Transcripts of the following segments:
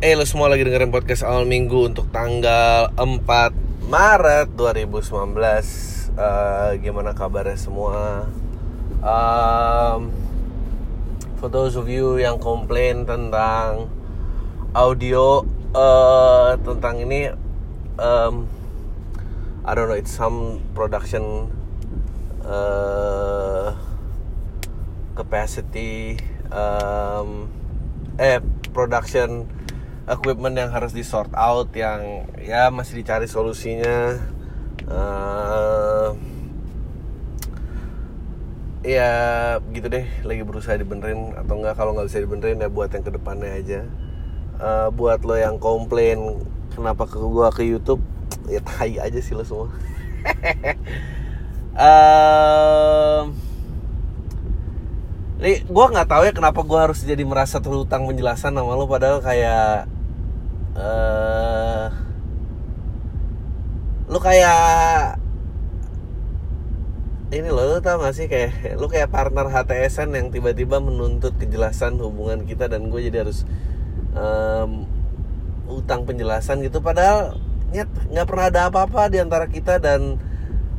Eh lo semua lagi dengerin podcast awal minggu untuk tanggal 4 Maret 2019 Eh, Gimana kabarnya semua? Um, For those of you yang komplain tentang audio eh, Tentang ini um, I don't know, it's some production eh, capacity um, eh production equipment yang harus di sort out yang ya masih dicari solusinya. Eh, ya gitu deh. Lagi berusaha dibenerin atau enggak kalau nggak bisa dibenerin ya buat yang ke depannya aja. Eh, buat lo yang komplain kenapa ke gua ke YouTube ya tai aja sih lo semua. Em, Nih, gue nggak tahu ya kenapa gue harus jadi merasa terhutang penjelasan sama lo padahal kayak eh lu kayak ini lu tau gak sih kayak lu kayak partner HTSN yang tiba-tiba menuntut kejelasan hubungan kita dan gue jadi harus em, utang penjelasan gitu. Padahal nyet nggak pernah ada apa-apa di antara kita dan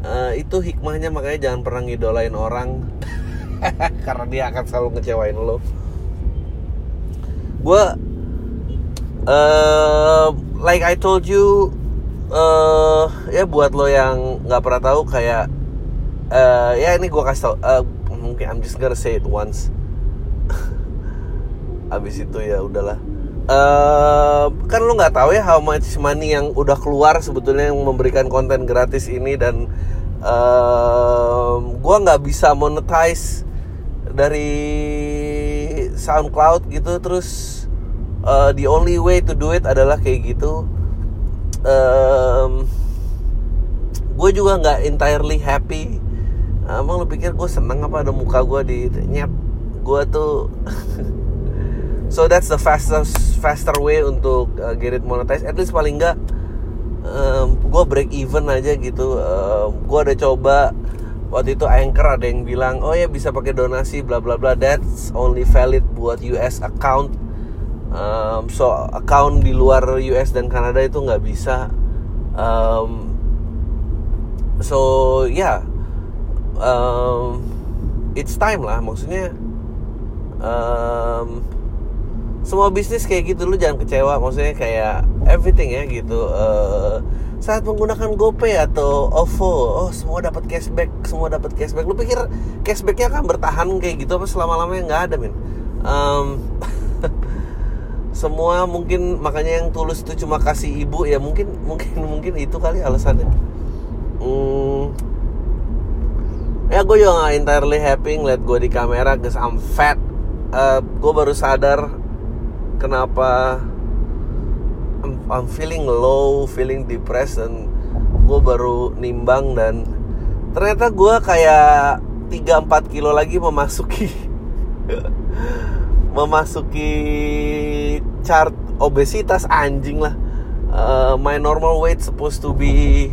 eh, itu hikmahnya. Makanya jangan pernah ngidolain orang karena dia akan selalu ngecewain lo gue eh like I told you eh ya buat lo yang nggak pernah tahu kayak eh ya ini gue kasih tau eh, mungkin I'm just gonna say it once. Abis itu ya udahlah. Eh kan lo nggak tahu ya how much money yang udah keluar sebetulnya yang memberikan konten gratis ini dan eh gue nggak bisa monetize dari SoundCloud gitu terus eh, the only way to do it adalah kayak gitu. Em, gue juga nggak entirely happy. Emang lu pikir gue seneng apa ada muka gue di nyet gue tuh so that's the fastest faster way untuk uh, get it monetized. At least paling nggak gue break even aja gitu. Gue ada coba. Waktu itu anchor ada yang bilang oh ya bisa pakai donasi bla bla bla. That's only valid buat US account Um, so account di luar US dan Kanada itu nggak bisa. Um, so ya. Yeah, um, it's time lah maksudnya. Um, semua bisnis kayak gitu lu jangan kecewa maksudnya kayak everything ya gitu. Uh, saat menggunakan GoPay atau OVO oh semua dapat cashback semua dapat cashback. Lu pikir cashbacknya akan bertahan kayak gitu apa selama lamanya nggak ada min um, semua mungkin makanya yang tulus itu cuma kasih ibu ya mungkin mungkin mungkin itu kali alasannya. Hmm, ya gue juga gak entirely happy ngeliat gue di kamera cause I'm fat. Eh, gue baru sadar kenapa I'm, I'm feeling low feeling depressed dan gue baru nimbang dan ternyata gue kayak 3-4 kilo lagi memasuki memasuki chart obesitas anjing lah. Uh, my normal weight supposed to be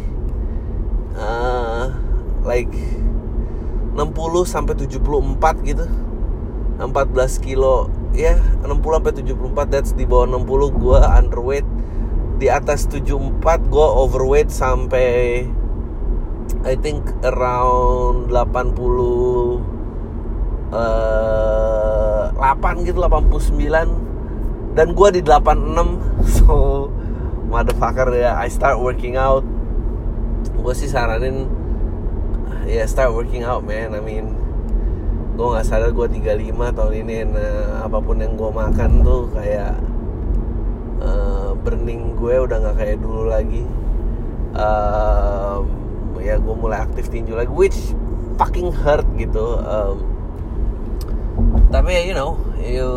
uh, like 60 sampai 74 gitu. 14 kilo ya 60 sampai 74 that's di bawah 60 gua underweight. Di atas 74 gua overweight sampai I think around 80 eh 8 gitu 89 dan gua di 86 so motherfucker ya I start working out. Gue sih saranin ya start working out man. I mean gue nggak sadar gue 35 tahun ini nah, apa pun yang gue makan tuh kayak eh, burning gue udah nggak kayak dulu lagi. Em, ya gue mulai aktif tinju lagi which fucking hurt gitu. Em, tapi you know you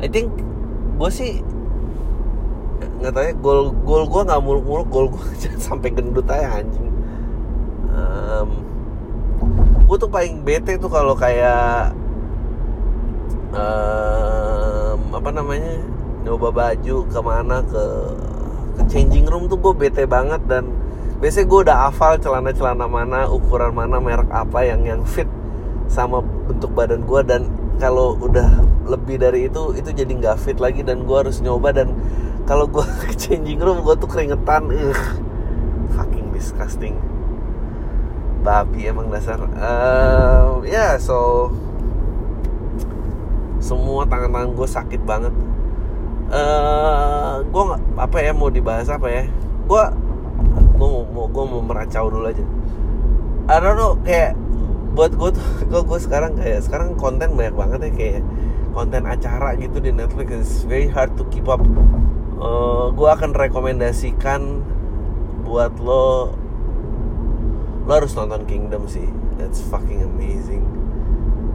I think gue sih nggak tahu ya gol gol gue nggak muluk-muluk gol gue sampai gendut aja anjing. Gue tuh paling bete tuh kalau kayak em, apa namanya nyoba baju ke mana ke ke changing room tuh gue bete banget dan biasanya gue udah hafal celana-celana mana ukuran mana merek apa yang yang fit sama bentuk badan gue dan kalau udah lebih dari itu itu jadi nggak fit lagi dan gue harus nyoba dan kalau gue ke changing room gue tuh keringetan. Ugh, fucking disgusting. Babi emang dasar. Uh, ya yeah, so semua tangan-tangan gue sakit banget. Uh, gue nggak apa ya mau dibahas apa ya? Gue gue mau gue mau meracau dulu aja. I don't know kayak buat gue tuh gue gue sekarang kayak sekarang konten banyak banget ya kayak konten acara gitu di Netflix it's very hard to keep up. Uh, gue akan rekomendasikan buat lo lo harus nonton Kingdom sih that's fucking amazing.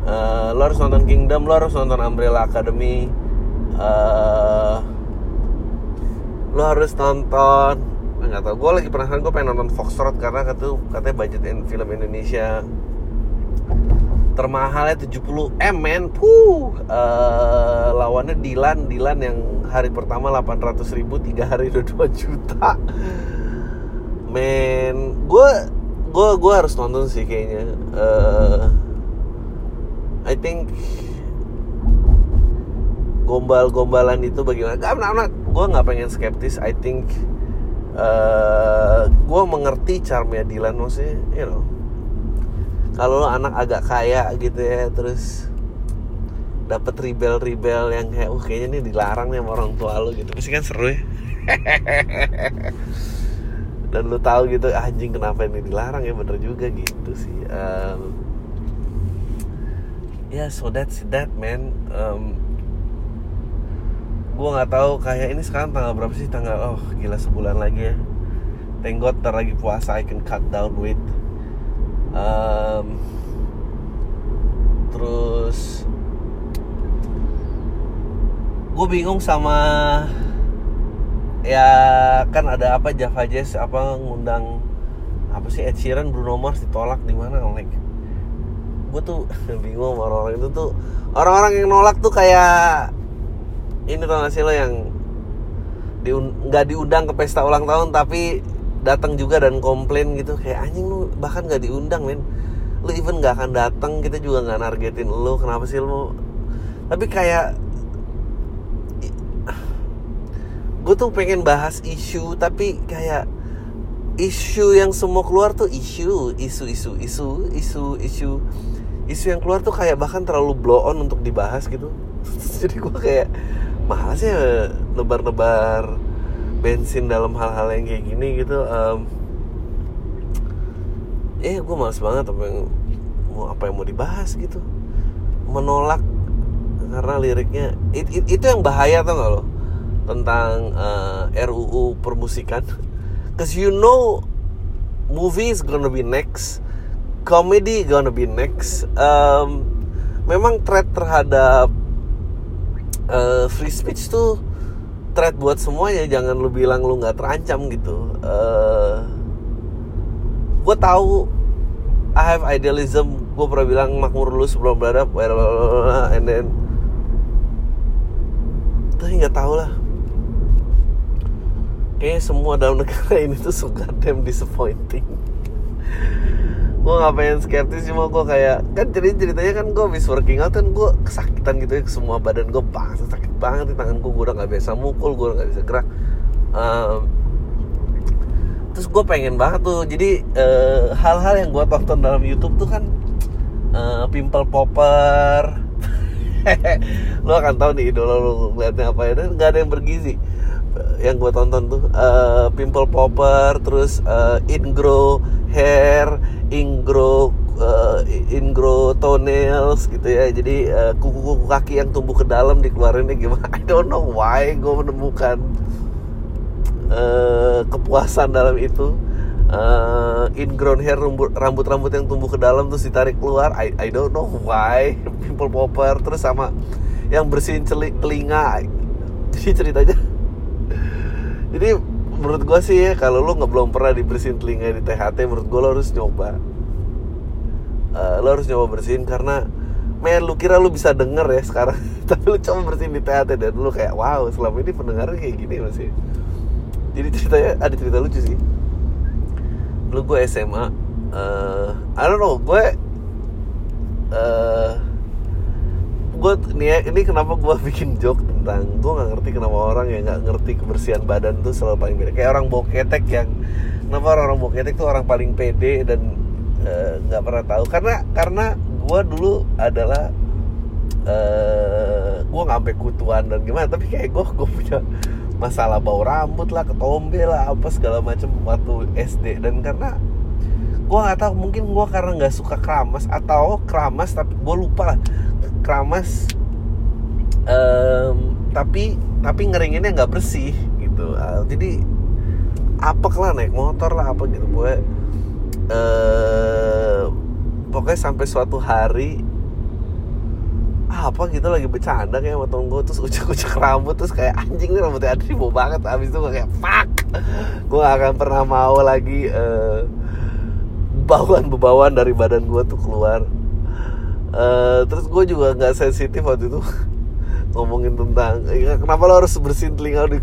Uh, lo harus nonton Kingdom lo harus nonton Umbrella Academy uh, lo harus nonton nggak tau gue lagi penasaran gue pengen nonton Foxtrot karena kata katanya budget film Indonesia termahalnya 70 M men. Uh, lawannya Dilan. Dilan yang hari pertama 800 ribu tiga hari udah 2 juta. Men gue gue gue harus nonton sih kayaknya. Uh, I think gombal-gombalan itu bagaimana? Gak, gue nggak pengen skeptis. I think uh, gue mengerti charmnya Dilan. Maksudnya you know kalau lo anak agak kaya gitu ya terus dapat ribel-ribel yang kayak uh kayaknya ini dilarang nih sama orang tua lo gitu. Pasti kan seru ya. Dan lo tahu gitu ah, anjing kenapa ini dilarang? Ya bener juga gitu sih um, ya yeah, so that's that man. Um, gue nggak tahu kayak ini sekarang tanggal berapa sih? Tanggal oh gila sebulan lagi ya. Thank god lagi puasa I can cut down weight um, terus gue bingung sama ya kan ada apa Java Jazz apa ngundang apa sih Ed Sheeran Bruno Mars ditolak di mana like gue tuh bingung sama orang-orang itu tuh. Orang-orang yang nolak tuh kayak ini tau gak sih lo yang nggak di, diundang ke pesta ulang tahun tapi datang juga dan komplain gitu. Kayak anjing lu bahkan nggak diundang men lu even nggak akan datang kita juga nggak nargetin lu. Kenapa sih lu? Tapi kayak gue tuh pengen bahas isu tapi kayak isu yang semua keluar tuh isu isu isu isu isu isu isu yang keluar tuh kayak bahkan terlalu blow on untuk dibahas gitu. Jadi gue kayak malas ya lebar-lebar bensin dalam hal-hal yang kayak gini gitu um, eh gue males banget apa yang mau apa yang mau dibahas gitu. Menolak karena liriknya it, it, itu yang bahaya tau gak lo? Tentang uh, eh, RUU permusikan. Cause you know movie is gonna be next comedy gonna be next um, memang threat terhadap uh, free speech tuh threat buat semuanya jangan lu bilang lu nggak terancam gitu. Uh, eh, gue tahu I have idealism. Gue pernah bilang makmur lu sebelum beradab and then tapi nggak tahu lah. Kayaknya semua dalam negara ini tuh so goddamn disappointing gue gak pengen skeptis cuma gue kayak kan jadi ceritanya kan gue habis working out kan gue kesakitan gitu ya semua badan gue bangsa sakit banget di tangan gue udah gak biasa mukul gue udah gak bisa gerak. Um, terus gue pengen banget tuh jadi eh, hal-hal yang gue tonton dalam YouTube tuh kan uh, pimple popper. Lo akan tahu nih idola lo ngeliatnya apa ya dan nggak ada yang bergizi yang gue tonton tuh. Uh, pimple popper terus uh, ingrow hair ingrow uh, ingrow toenails gitu ya. Jadi uh, kuku-kuku kaki yang tumbuh ke dalam dikeluarinnya gimana? I don't know why gue menemukan uh, kepuasan dalam itu. Uh, ingrown hair rambut rambut yang tumbuh ke dalam terus ditarik keluar. I I don't know why. Pimple popper terus sama yang bersihin celik telinga. Jadi ceritanya jadi menurut gue sih ya kalau lo nggak belum pernah dibersihin telinga di THT menurut gue lo harus nyoba. Uh, lo harus nyoba bersihin karena men lu kira lu bisa denger ya sekarang. Tapi lu coba bersihin di THT dan lu kayak wow selama ini pendengarnya kayak gini masih jadi ceritanya ada cerita lucu sih. Lu gue SMA uh, I don't know gue uh, gue nih ya, ini kenapa gue bikin joke tentang gue nggak ngerti kenapa orang yang nggak ngerti kebersihan badan tuh selalu paling beda. Kayak orang bawa ketek yang kenapa orang orang bawa ketek tuh orang paling pede dan eh, nggak uh, pernah tahu. Karena karena gue dulu adalah uh, eh, gue nggak sampai kutuan dan gimana. Tapi kayak gue gue punya masalah bau rambut lah ketombe lah apa segala macam waktu SD dan karena gue nggak tahu mungkin gue karena nggak suka keramas atau keramas tapi gue lupa lah keramas um, tapi tapi ngeringinnya nggak bersih gitu. Uh, jadi apa lah naik motor lah apa gitu. Gue uh, pokoknya sampai suatu hari apa gitu lagi bercanda kayak sama temen gue terus ucek-ucek rambut terus kayak anjing nih rambutnya Adri bau banget. Abis itu gue kayak fuck. Gue gak akan pernah mau lagi uh, bauan-bauan dari badan gue tuh keluar uh, terus gue juga nggak sensitif waktu itu. Ngomongin tentang ya, kenapa lo harus bersihin telinga di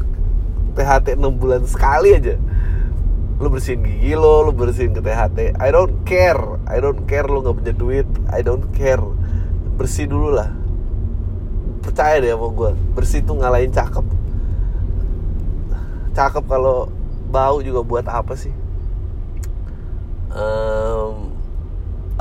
THT 6 bulan sekali aja? Lo bersihin gigi lo, lo bersihin ke THT I don't care, I don't care lo nggak punya duit. I don't care. Bersih dulu lah. Percaya deh sama gue bersih tuh ngalahin cakep. Cakep kalau bau juga buat apa sih? Um,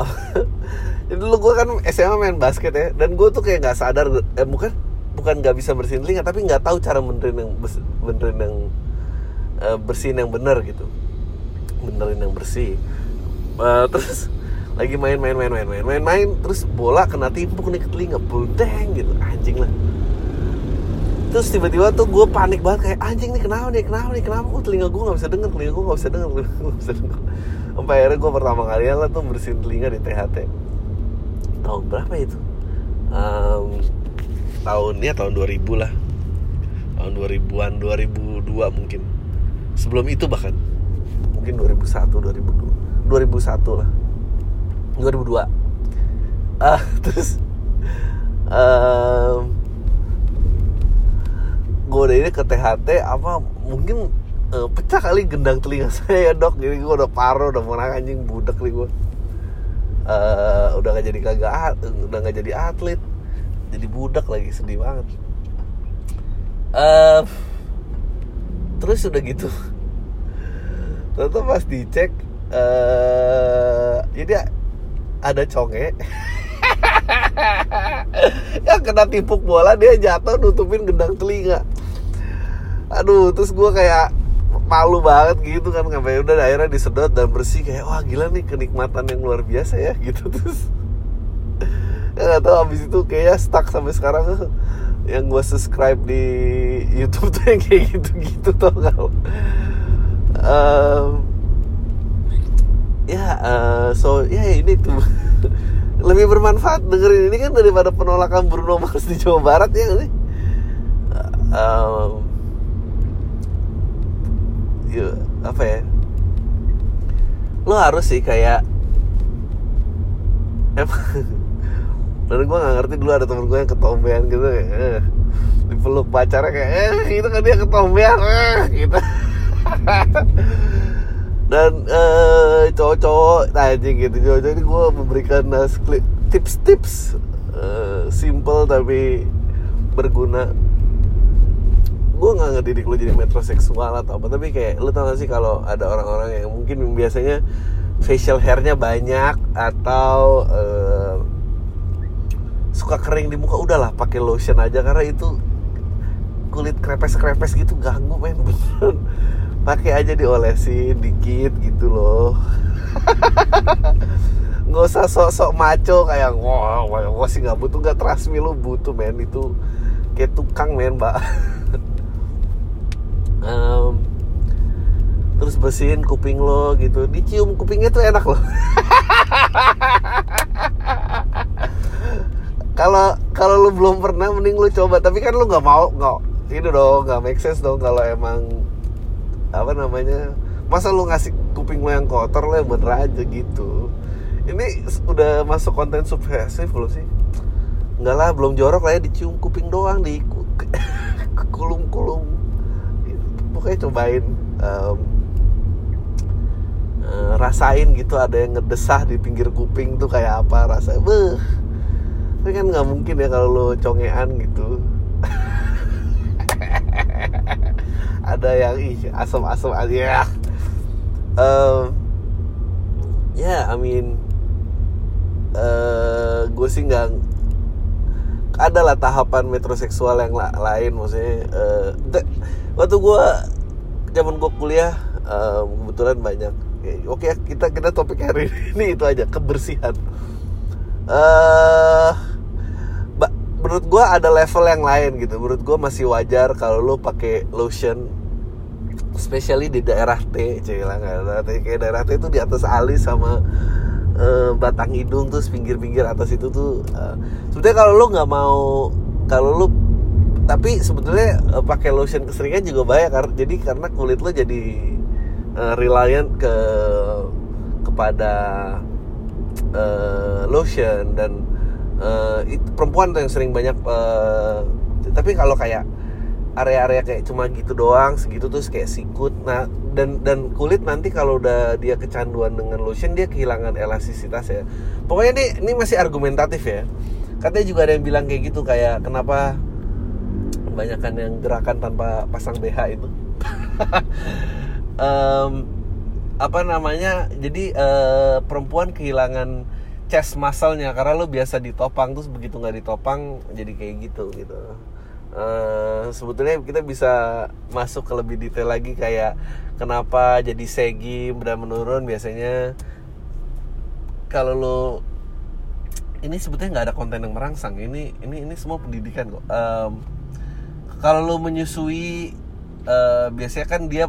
dulu gue kan SMA main basket ya dan gue tuh kayak nggak sadar eh, bukan bukan nggak bisa bersihin telinga tapi nggak tahu cara benerin yang benerin yang uh, bersihin yang bener gitu. Benerin yang bersih. Uh, terus lagi main main main main main main main terus bola kena timpuk nih ke telinga buldeng gitu. Anjing lah terus tiba-tiba tuh gue panik banget kayak anjing nih kenapa nih kenapa nih kenapa? Oh telinga gue nggak bisa denger telinga gue nggak bisa denger nggak bisa denger. Sampai akhirnya gue pertama kali lah tuh bersihin telinga di THT tahun berapa itu? Um, tahunnya tahun 2000 lah. Tahun 2000-an 2002 mungkin. Sebelum itu bahkan. Mungkin 2001 2002 2001 lah. 2002 ah uh, terus um, gue udah ini ke THT apa mungkin uh, pecah kali gendang telinga saya dok. Jadi gue udah paro udah mau anjing budek nih gue uh, udah gak jadi kagak udah gak jadi atlet. Jadi budak lagi sedih banget. Uh, terus udah gitu. Ternyata pas dicek uh, jadi ada conge. Yang kena tipuk bola dia jatuh nutupin gendang telinga aduh terus gue kayak malu banget gitu kan sampai udah akhirnya disedot dan bersih kayak wah gila nih kenikmatan yang luar biasa ya gitu terus. Ya gak tau abis itu kayaknya stuck sampai sekarang. Yang gue subscribe di YouTube tuh yang kayak gitu-gitu tau gak um, ya uh, so ya ini tuh. Lebih bermanfaat dengerin ini kan daripada penolakan Bruno Mars di Jawa Barat ya sih? Um, ya, apa ya? Lo harus sih kayak emang dan gue gak ngerti dulu ada temen gue yang ketombean gitu kayak eh, dipeluk pacarnya kayak eh gitu kan dia ketombean eh, gitu. Dan eh, cowok-cowok anjing gitu cowok jadi gue memberikan tips-tips uh, simple tapi berguna gue nggak ngedidik lu jadi metroseksual atau apa tapi kayak lu tau gak sih kalau ada orang-orang yang mungkin biasanya facial hairnya banyak atau uh, suka kering di muka udahlah pakai lotion aja karena itu kulit krepes krepes gitu ganggu men. Beneran pakai aja diolesin dikit gitu loh. Nggak usah sok-sok maco kayak wah wow, wah sih nggak butuh. Nggak trust me lu butuh men. Itu kayak tukang men mbak um, terus bersihin kuping lo gitu dicium kupingnya tuh enak loh kalau kalau lu belum pernah mending lu coba tapi kan lu nggak mau nggak ini dong nggak make sense dong kalau emang apa namanya masa lu ngasih kuping lo yang kotor lo yang bener aja gitu ini udah masuk konten subversif lo sih Enggak lah belum jorok lah ya dicium kuping doang di kulung-kulung pokoknya cobain um, rasain gitu ada yang ngedesah di pinggir kuping tuh kayak apa rasanya beuh. Tapi kan nggak mungkin ya kalau lo congean gitu. Ada yang ih asam-asam aja ya. Um, yeah, I mean uh, gue sih nggak ada lah tahapan metroseksual yang la lain maksudnya uh, waktu gue zaman gue kuliah uh, kebetulan banyak. Oke kita kita topik hari ini itu aja kebersihan. Uh, menurut gue ada level yang lain gitu. Menurut gue masih wajar kalau lo pakai lotion especially di daerah T lah daerah T kayak daerah T itu di atas alis sama uh, batang hidung terus pinggir-pinggir atas itu tuh uh, sebetulnya kalau lo nggak mau kalau lo tapi sebetulnya uh, pakai lotion keseringan juga bahaya karena jadi karena kulit lo jadi uh, reliant ke kepada uh, lotion dan uh, itu perempuan tuh yang sering banyak uh, tapi kalau kayak area-area kayak cuma gitu doang segitu terus kayak sikut nah dan dan kulit nanti kalau udah dia kecanduan dengan lotion dia kehilangan elastisitas ya. Pokoknya ini ini masih argumentatif ya. Katanya juga ada yang bilang kayak gitu kayak kenapa kebanyakan yang gerakan tanpa pasang BH itu. Um, apa namanya? Jadi uh, perempuan kehilangan chest muscle-nya. Karena lo biasa ditopang terus begitu nggak ditopang jadi kayak gitu gitu. Uh, sebetulnya kita bisa masuk ke lebih detail lagi kayak kenapa jadi segi dan menurun. Biasanya kalau lo ini sebetulnya nggak ada konten yang merangsang. Ini ini ini semua pendidikan kok. Um, kalau lo menyusui uh, biasanya kan dia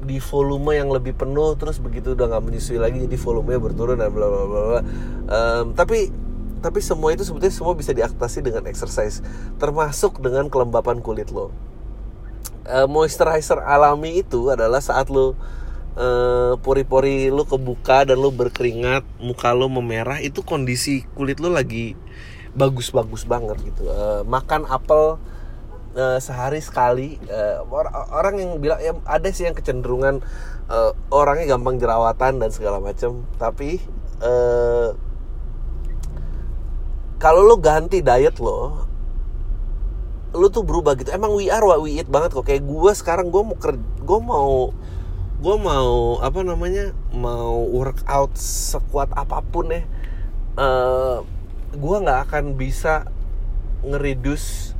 di volume yang lebih penuh terus begitu udah nggak menyusui lagi jadi volumenya berturun dan bla bla bla um, tapi tapi semua itu sebetulnya semua bisa diatasi dengan exercise termasuk dengan kelembapan kulit lo. Uh, moisturizer alami itu adalah saat lo uh, pori-pori lo kebuka dan lo berkeringat muka lo memerah itu kondisi kulit lo lagi bagus-bagus banget gitu. Uh, makan apel uh, sehari sekali uh, orang yang bilang ya ada sih yang kecenderungan uh, orangnya gampang jerawatan dan segala macam tapi uh, kalau lo ganti diet lo lo tuh berubah gitu. Emang we are what we eat banget kok. Kayak gue sekarang gue mau kerja gue mau gue mau apa namanya mau workout sekuat apa pun ya uh, gue nggak akan bisa ngeridus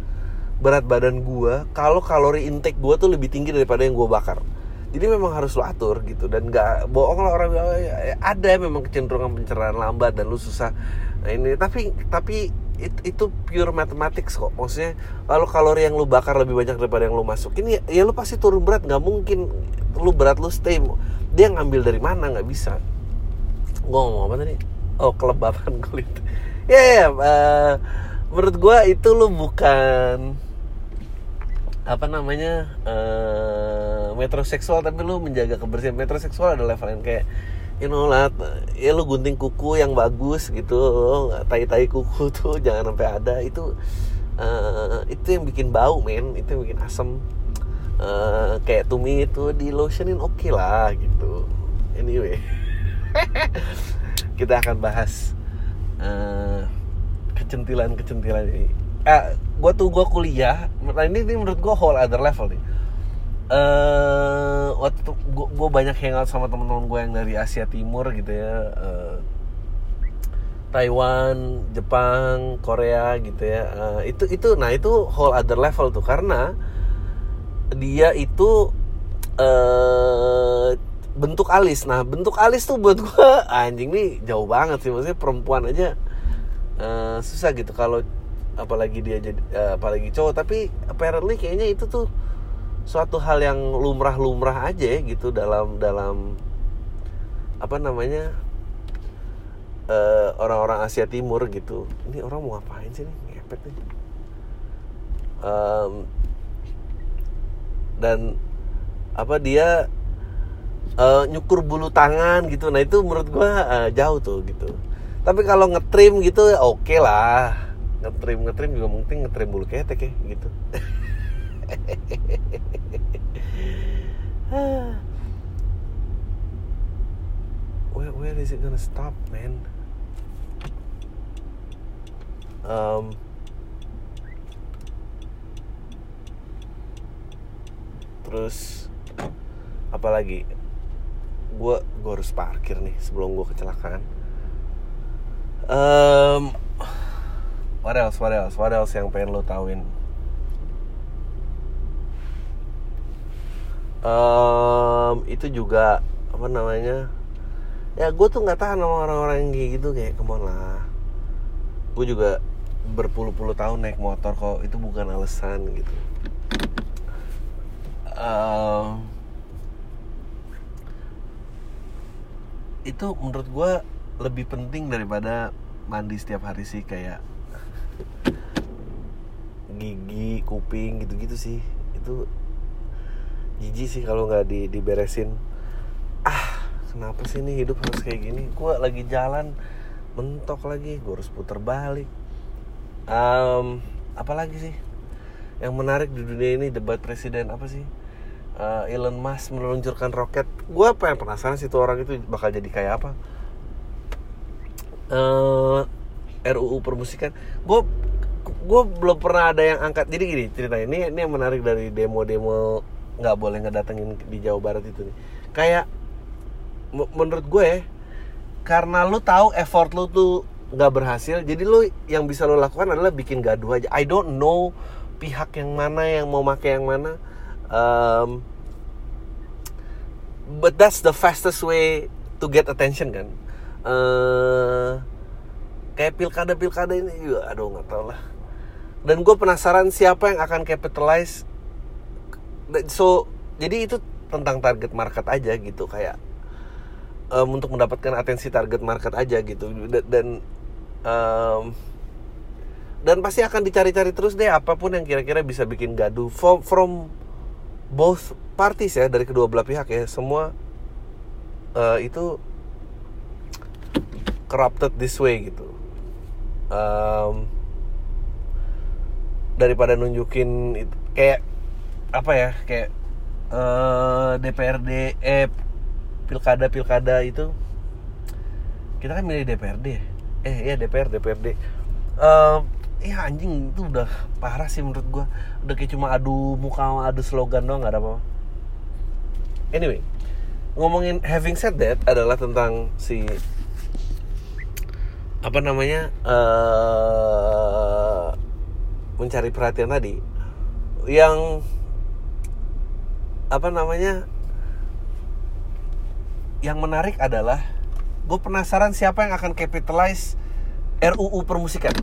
berat badan gue kalau kalori intake gue tuh lebih tinggi daripada yang gue bakar. Jadi memang harus lo atur gitu dan nggak bohong lah orang bilang ya, ada memang kecenderungan pencernaan lambat dan lu susah. Nah ini tapi tapi itu, itu pure mathematics kok. Maksudnya kalau kalori yang lu bakar lebih banyak daripada yang lu masukin ya, ya lu pasti turun berat. Nggak mungkin lu berat lu stay. Dia ngambil dari mana? Nggak bisa. Gue ngomong apa tadi? Oh kelembapan kulit. Ya yeah, ya yeah, uh, menurut gue itu lu bukan apa namanya uh, metroseksual tapi lu menjaga kebersihan metroseksual ada level yang kayak you know lah ya lu gunting kuku yang bagus gitu tai tai kuku tuh jangan sampai ada. Itu uh, itu yang bikin bau men. Itu yang bikin asem. Uh, kayak tumi itu di lotionin oke okay lah gitu. Anyway kita akan bahas uh, kecentilan-kecentilan ini. Eh, gue tuh gue kuliah, nah ini, ini menurut gue whole other level nih. Uh, waktu itu gue banyak hangout sama teman-teman gue yang dari Asia Timur gitu ya. Uh, Taiwan, Jepang, Korea gitu ya. Uh, itu itu nah itu whole other level tuh karena dia itu uh, bentuk alis. Nah, bentuk alis tuh buat gue anjing nih jauh banget sih maksudnya perempuan aja uh, susah gitu kalau apalagi dia jadi uh, apalagi cowok tapi apparently kayaknya itu tuh suatu hal yang lumrah-lumrah aja ya, gitu dalam dalam apa namanya uh, orang-orang Asia Timur gitu. Ini orang mau ngapain sih nih? Ngepet nih. Um, dan apa dia uh, nyukur bulu tangan gitu. Nah itu menurut gua uh, jauh tuh gitu. Tapi kalau ngetrim gitu ya oke okay lah ngetrim ngetrim juga mungkin ngetrim bulu ketek ya gitu. Where, where is it gonna stop man? Um, terus apalagi gue gue harus parkir nih sebelum gue kecelakaan. Um, what else what else? What else yang pengen lo tauin? Um, itu juga apa namanya? Ya gue tuh nggak tahan sama orang-orang yang gitu kayak ke mana lah. Gue juga berpuluh-puluh tahun naik motor kok itu bukan alasan gitu. Um, itu menurut gue lebih penting daripada mandi setiap hari sih kayak gigi kuping gitu-gitu sih. Itu jijik sih kalau nggak di diberesin. Ah kenapa sih ini hidup harus kayak gini? Gue lagi jalan mentok lagi gue harus putar balik. Um, apa lagi sih? Yang menarik di dunia ini debat presiden apa sih? Uh, Elon Musk meluncurkan roket. Gue pengen penasaran sih tuh orang itu bakal jadi kayak apa. Uh, eh, RUU permusikan. Gue gue belum pernah ada yang angkat. Jadi gini cerita ini ini yang menarik dari demo-demo nggak boleh ngedatengin di Jawa Barat itu nih. Kayak menurut gue ya, karena lu tahu effort lu tuh nggak berhasil jadi lu yang bisa lu lakukan adalah bikin gaduh aja. I don't know pihak yang mana yang mau make yang mana. Um, but that's the fastest way to get attention kan. Uh, kayak pilkada pilkada ini juga aduh nggak tau lah dan gue penasaran siapa yang akan capitalize. So jadi itu tentang target market aja gitu kayak um, untuk mendapatkan atensi target market aja gitu. Dan um, dan pasti akan dicari-cari terus deh apa pun yang kira-kira bisa bikin gaduh. From, from both parties ya dari kedua belah pihak ya semua uh, itu corrupted this way gitu. Um, daripada nunjukin itu kayak apa ya kayak uh, eh, DPRD eh pilkada pilkada itu. Kita kan milih DPRD eh ya DPR DPRD uh, ya anjing itu udah parah sih menurut gue udah kayak cuma adu muka adu slogan doang nggak ada apa-apa. Anyway ngomongin having said that adalah tentang si apa namanya uh, mencari perhatian tadi yang apa namanya yang menarik adalah gue penasaran siapa yang akan capitalize RUU permusikan.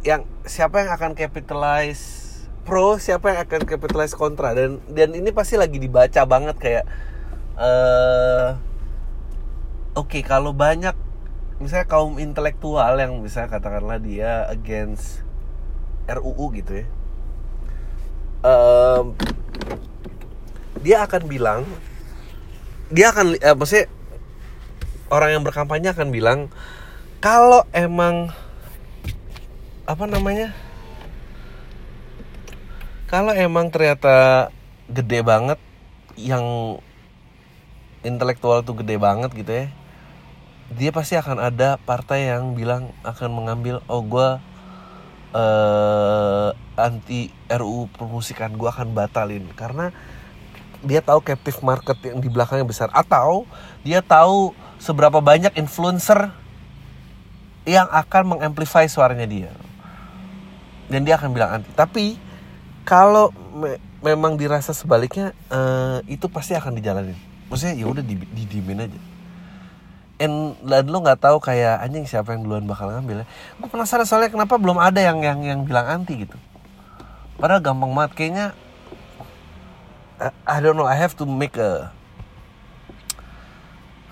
Yang siapa yang akan capitalize pro siapa yang akan capitalize kontra dan dan ini pasti lagi dibaca banget kayak uh, oke okay, kalau banyak misalnya kaum intelektual yang bisa katakanlah dia against RUU gitu ya. Um, dia akan bilang dia akan uh, maksudnya orang yang berkampanye akan bilang kalau emang apa namanya kalau emang ternyata gede banget yang intelektual tuh gede banget gitu ya dia pasti akan ada partai yang bilang akan mengambil oh gue uh, anti RUU permusikan gue akan batalin. Karena dia tahu captive market yang di belakangnya besar. Atau dia tahu seberapa banyak influencer yang akan mengamplify suaranya dia. Dan dia akan bilang anti. Tapi kalau me memang dirasa sebaliknya uh, itu pasti akan dijalanin. Maksudnya ya udah di, didimin aja And, dan lo nggak tahu kayak anjing siapa yang duluan bakal ngambil ya. Gue penasaran soalnya kenapa belum ada yang yang yang bilang anti gitu. Padahal gampang banget kayaknya. I, I don't know. I have to make a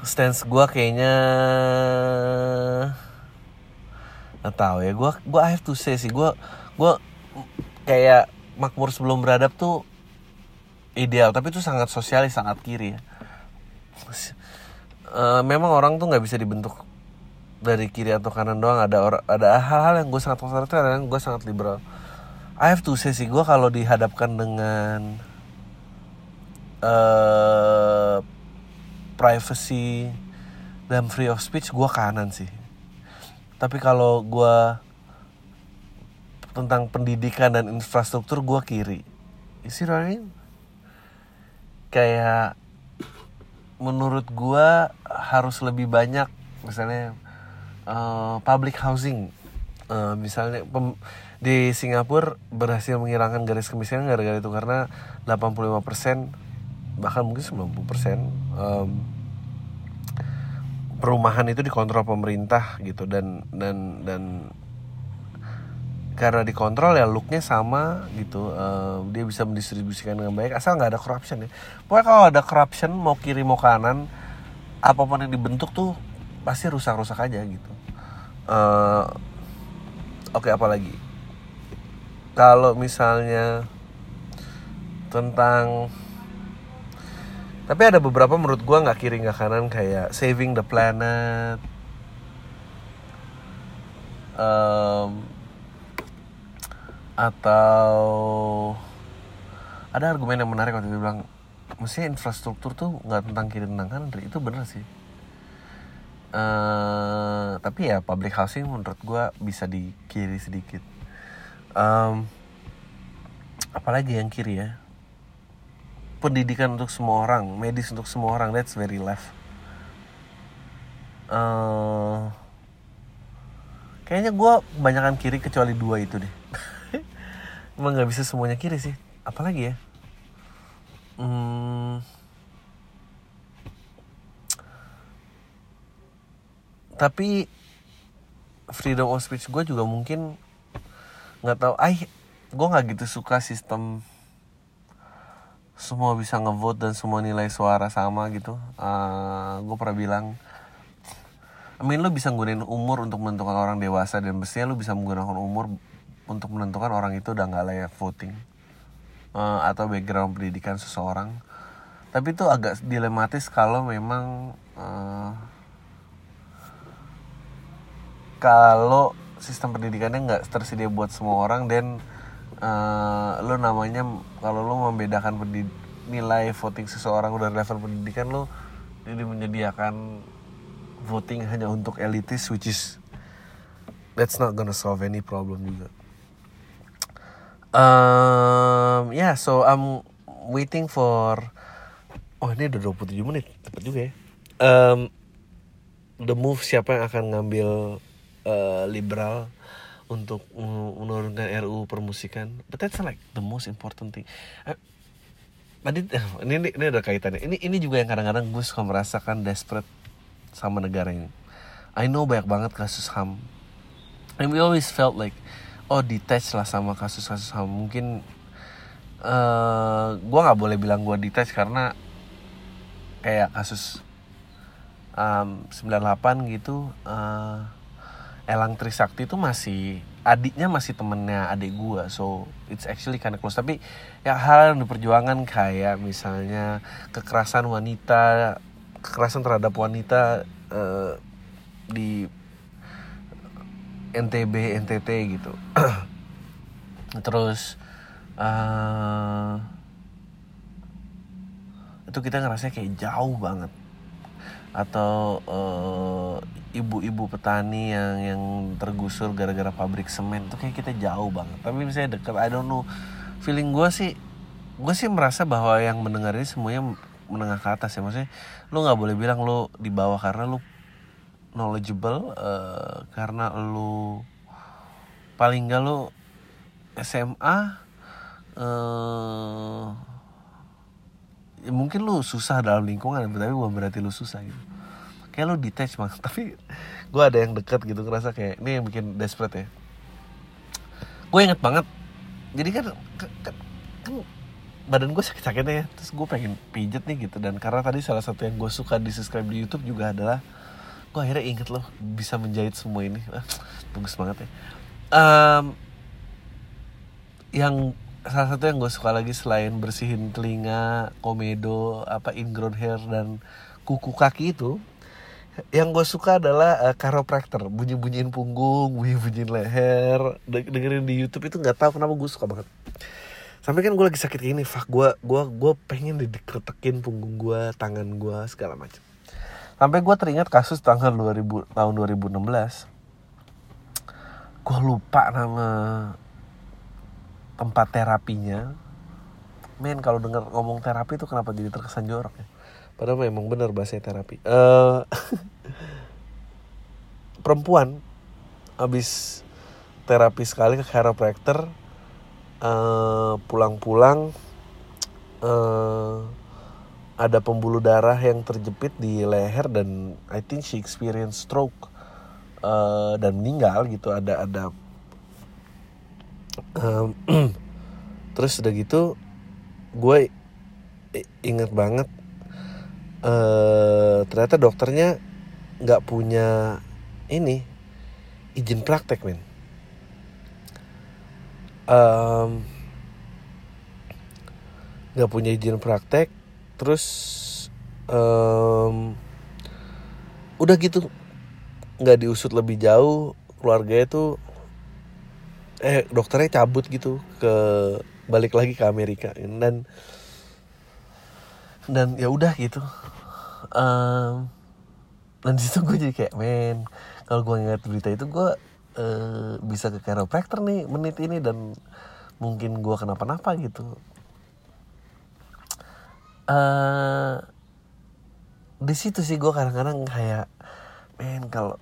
stance gue kayaknya nggak tahu ya. Gue gue I have to say sih gue gue kayak makmur sebelum beradab tuh ideal tapi itu sangat sosialis sangat kiri ya uh, memang orang tuh nggak bisa dibentuk dari kiri atau kanan doang. Ada orang ada hal-hal yang gue sangat konservatif yang gue sangat liberal. I have to say sih gue kalau dihadapkan dengan uh, privacy dan free of speech gue kanan sih. Tapi kalau gue tentang pendidikan dan infrastruktur gue kiri. What I mean? kayak menurut gue harus lebih banyak misalnya uh, public housing. Uh, misalnya pem, di Singapura berhasil menghilangkan garis kemiskinan gara-gara itu karena 85% bahkan mungkin 90% um, perumahan itu dikontrol pemerintah gitu dan dan dan karena dikontrol ya looknya sama gitu uh, dia bisa mendistribusikan dengan baik asal nggak ada corruption ya. Pokoknya kalau ada corruption mau kiri mau kanan apa pun yang dibentuk tuh pasti rusak-rusak aja gitu. Uh, oke okay, apalagi kalau misalnya tentang tapi ada beberapa menurut gue nggak kiri nggak kanan kayak saving the planet um, atau ada argumen yang menarik waktu itu bilang mestinya infrastruktur tuh nggak tentang kiri tentang kanan itu bener sih. Uh, tapi ya public housing menurut gue bisa di kiri sedikit. Um, apalagi yang kiri ya. Pendidikan untuk semua orang medis untuk semua orang that's very left. Uh, kayaknya gue kebanyakan kiri kecuali dua itu deh emang nggak bisa semuanya kiri sih. Apalagi ya? Hmm, tapi freedom of speech gue juga mungkin nggak tahu. Ay gue nggak gitu suka sistem semua bisa ngevote dan semua nilai suara sama gitu. Uh, ah, gue pernah bilang I mean lo bisa nggunain umur untuk menentukan orang dewasa dan mestinya lo bisa menggunakan umur untuk menentukan orang itu udah nggak layak voting uh, atau background pendidikan seseorang. Tapi itu agak dilematis kalau memang uh, kalau sistem pendidikannya nggak tersedia buat semua orang dan uh, lo namanya kalau lo membedakan nilai voting seseorang udah level pendidikan lo jadi menyediakan voting hanya untuk elitis which is that's not gonna solve any problem juga Um, ya, yeah, so I'm waiting for Oh, ini udah 27 menit. Cepat juga ya. Um, the move siapa yang akan ngambil uh, liberal untuk menurunkan RUU permusikan. But that's like the most important thing. Uh, ini, ini ini ada kaitannya. Ini ini juga yang kadang-kadang gue suka merasakan desperate sama negara ini. I know banyak banget kasus HAM. And we always felt like oh detach lah sama kasus-kasus ham mungkin uh, eh, gue nggak boleh bilang gue detach karena kayak kasus um, 98 gitu uh, Elang Trisakti itu masih adiknya masih temennya adik gue so it's actually kind of close. Tapi ya hal yang diperjuangkan kayak misalnya kekerasan wanita kekerasan terhadap wanita uh, di NTB NTT gitu. Terus uh, itu kita ngerasa kayak jauh banget. Atau ibu ibu-ibu petani yang yang tergusur gara-gara pabrik semen itu kayak kita jauh banget. Tapi misalnya deket I don't know. Feeling gue sih gue sih merasa bahwa yang mendengar ini semuanya menengah ke atas ya. Maksudnya lu nggak boleh bilang lu di bawah karena lu knowledgeable uh, karena lu paling gak lu SMA uh, eh, ya mungkin lu susah dalam lingkungan tapi bukan berarti lu susah gitu. Kayak lu detach bang tapi gue ada yang dekat gitu ngerasa kayak ini yang bikin desperate ya. Gue inget banget jadi kan kan, kan badan gue sakit-sakitnya ya terus gue pengen pijet nih gitu. Dan karena tadi salah satu yang gue suka di subscribe di YouTube juga adalah gue akhirnya inget loh bisa menjahit semua ini. Ah, bagus banget ya. Um, yang salah satu yang gue suka lagi selain bersihin telinga komedo apa ingrown hair dan kuku kaki itu yang gue suka adalah uh, chiropractor. Bunyi bunyiin punggung bunyi bunyiin leher dengerin di YouTube itu nggak tahu kenapa gue suka banget. Sampai kan gue lagi sakit gini fak gue gue gue pengen dikretekin punggung gue tangan gue segala macam sampai gue teringat kasus tanggal 2000 tahun 2016 gue lupa nama tempat terapinya. Men kalau dengar ngomong terapi itu kenapa jadi terkesan jorok ya? Padahal memang benar bahasa terapi. Uh, perempuan habis terapi sekali ke chiropractor uh, pulang-pulang uh, ada pembuluh darah yang terjepit di leher dan I think she experience stroke uh, dan meninggal gitu. Ada ada um, terus udah gitu gue inget banget uh, ternyata dokternya nggak punya ini izin praktek men. Um, punya izin praktek terus um, udah gitu nggak diusut lebih jauh keluarga itu eh dokternya cabut gitu ke balik lagi ke Amerika. Dan dan ya udah gitu. Um, dan situ gue jadi kayak men kalau gue ngeliat berita itu gue uh, bisa ke chiropractor nih menit ini dan mungkin gue kenapa-napa gitu uh, di situ sih gue kadang-kadang kayak men kalau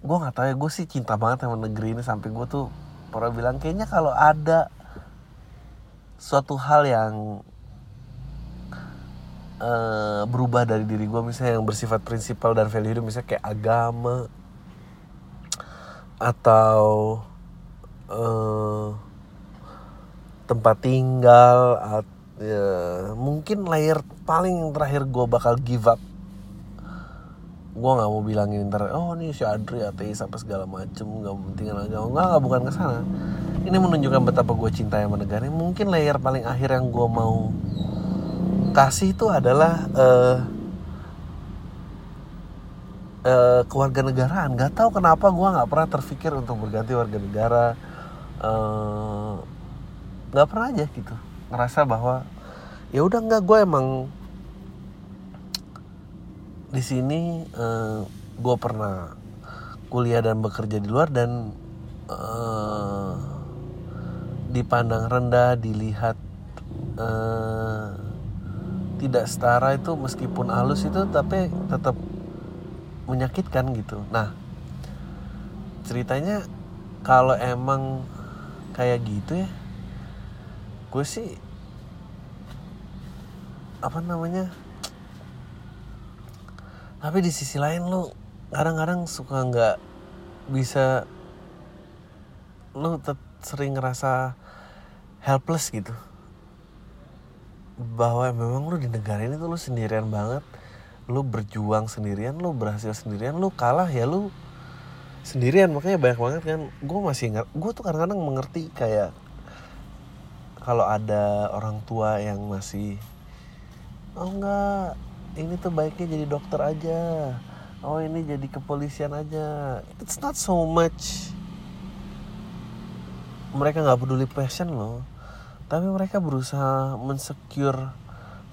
gue nggak tahu ya gue sih cinta banget sama negeri ini sampai gue tuh pernah bilang kayaknya kalau ada suatu hal yang uh, berubah dari diri gue misalnya yang bersifat prinsipal dan value hidup misalnya kayak agama atau uh, tempat tinggal at, ya, mungkin layer paling terakhir gue bakal give up. Gue nggak mau bilangin ntar oh ini si Adri ateis apa segala macem nggak penting agama nggak nggak bukan ke sana. Ini menunjukkan betapa gue cinta sama negara mungkin layer paling akhir yang gue mau kasih itu adalah uh, uh, keluarga negaraan nggak tahu kenapa gue nggak pernah terpikir untuk berganti warga negara. Nggak uh, pernah aja gitu ngerasa bahwa ya udah nggak gue emang di sini uh, gue pernah kuliah dan bekerja di luar dan uh, dipandang rendah dilihat uh, tidak setara itu meskipun halus itu tapi tetap menyakitkan gitu. Nah ceritanya kalau emang kayak gitu ya gue sih apa namanya tapi di sisi lain lu kadang-kadang suka nggak bisa lu sering ngerasa helpless gitu. Bahwa memang lu di negara ini tuh lu sendirian banget lu berjuang sendirian lu berhasil sendirian lu kalah ya lu sendirian. Makanya banyak banget kan gue masih gue tuh kadang-kadang mengerti kayak kalau ada orang tua yang masih oh enggak ini tuh baiknya jadi dokter aja. Oh ini jadi kepolisian aja. It's not so much. Mereka nggak peduli passion loh. Tapi mereka berusaha mensecure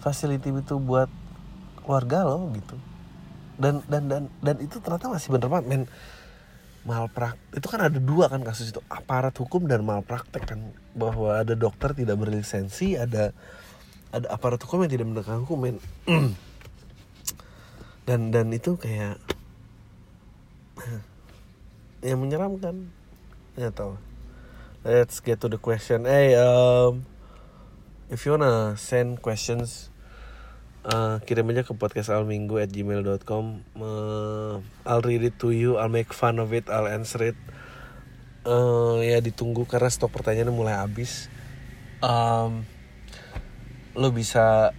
facility itu buat keluarga loh gitu. Dan dan dan dan itu ternyata masih bener banget malpraktek itu kan ada dua kan kasus itu. Aparat hukum dan malpraktek kan. Bahwa ada dokter tidak berlisensi ada ada aparat hukum yang tidak menegakkan hukum men. Dan dan itu kayak yang menyeramkan. Ya tau let's get to the question. Hey um, if you wanna send questions uh, kirim aja ke podcast alminggu at gmail.com uh, I'll read it to you. I'll make fun of it. I'll answer it. Uh, ya ditunggu karena stok pertanyaannya mulai habis. Um, lo bisa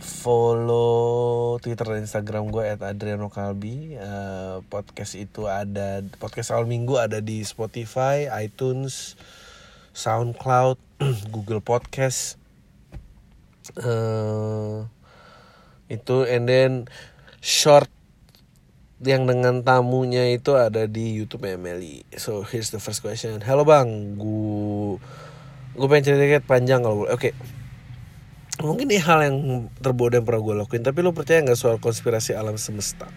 follow Twitter dan Instagram gue at Adriano Kalbi. Uh, podcast itu ada podcast awal minggu ada di Spotify, iTunes, SoundCloud, Google Podcast. Uh, itu and then short yang dengan tamunya itu ada di YouTube Emily. So here's the first question. Halo bang, gue gue pengen cerita panjang kalau boleh. Oke. Okay mungkin ini hal yang terbodoh yang pernah gue lakuin tapi lo percaya nggak soal konspirasi alam semesta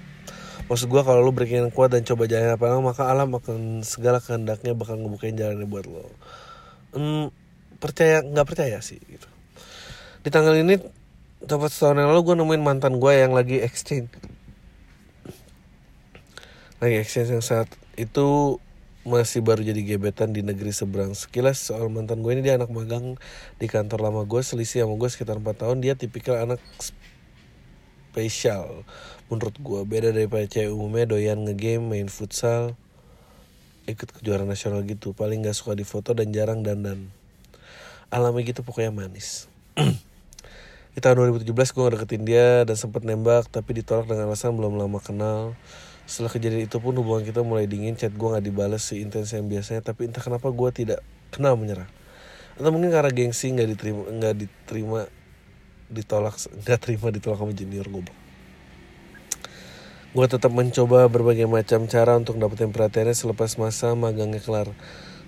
maksud gue kalau lu berkeinginan kuat dan coba jalan apa maka alam akan segala kehendaknya bakal ngebukain jalannya buat lo hmm, percaya nggak percaya sih gitu di tanggal ini tepat setahun yang lalu gue nemuin mantan gue yang lagi exchange. Lagi exchange yang saat itu masih baru jadi gebetan di negeri seberang sekilas. Soal mantan gue ini dia anak magang di kantor lama gue selisih sama gue sekitar 4 tahun. Dia tipikal anak spesial menurut gue beda daripada cewek umumnya doyan ngegame main futsal ikut kejuaraan nasional gitu. Paling gak suka di foto dan jarang dandan. Alami gitu pokoknya manis di tahun 2017 gue deketin dia dan sempet nembak tapi ditolak dengan alasan belum lama kenal setelah kejadian itu pun hubungan kita mulai dingin, chat gue gak dibalas seintens yang biasanya, tapi entah kenapa gue tidak kenal menyerah. Atau mungkin karena gengsi nggak diterima, nggak diterima, ditolak, nggak terima ditolak sama junior gue. Gue tetap mencoba berbagai macam cara untuk dapetin perhatiannya selepas masa magangnya kelar.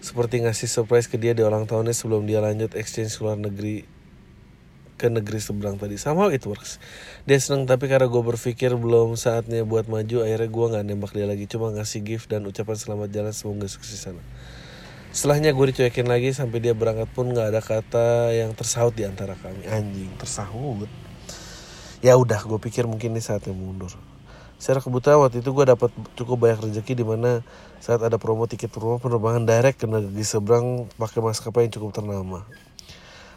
Seperti ngasih surprise ke dia di ulang tahunnya sebelum dia lanjut exchange ke luar negeri ke negeri seberang tadi. Sama it works. Dia seneng tapi karena gue berpikir belum saatnya buat maju akhirnya gue nggak nembak dia lagi. Cuma ngasih gift dan ucapan selamat jalan semoga sukses sana. Setelahnya gue dicuekin lagi sampai dia berangkat pun nggak ada kata yang tersaut di antara kami. Anjing tersaut. Ya udah gue pikir mungkin ini saatnya mundur. Secara kebetulan waktu itu gue dapat cukup banyak rezeki di mana saat ada promo tiket rumah penerbangan direct ke negeri seberang pakai maskapai yang cukup ternama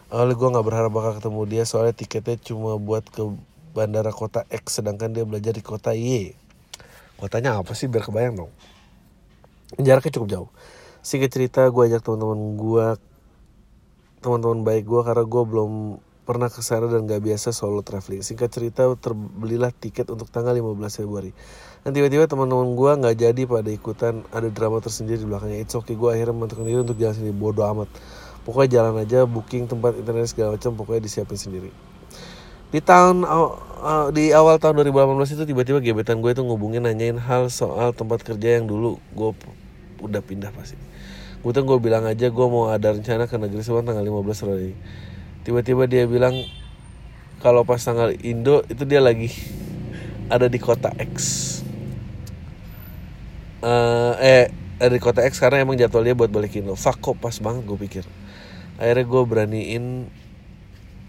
Awalnya gue gak berharap bakal ketemu dia soalnya tiketnya cuma buat ke bandara kota X sedangkan dia belajar di kota Y. Kotanya apa sih biar kebayang dong. Jaraknya cukup jauh. Singkat cerita gue ajak teman-teman gue teman-teman baik gue karena gue belum pernah ke sana dan gak biasa solo traveling. Singkat cerita terbelilah tiket untuk tanggal 15 Februari. Dan tiba-tiba teman-teman gue nggak jadi pada ikutan ada drama tersendiri di belakangnya. It's okay gue akhirnya menentukan diri untuk jalan sendiri bodoh amat pokoknya jalan aja booking tempat internet segala macam pokoknya disiapin sendiri. Di tahun di awal tahun 2018 itu tiba-tiba gebetan gue itu ngubungin nanyain hal soal tempat kerja yang dulu. Gue udah pindah pasti. Gue tuh gue bilang aja gue mau ada rencana ke negeri sebelah tanggal 15 Februari tiba-tiba dia bilang kalau pas tanggal Indo itu dia lagi ada di kota X. Uh, eh ada di kota X karena emang jadwalnya buat balik Indo fuck kok pas banget gue pikir akhirnya gue beraniin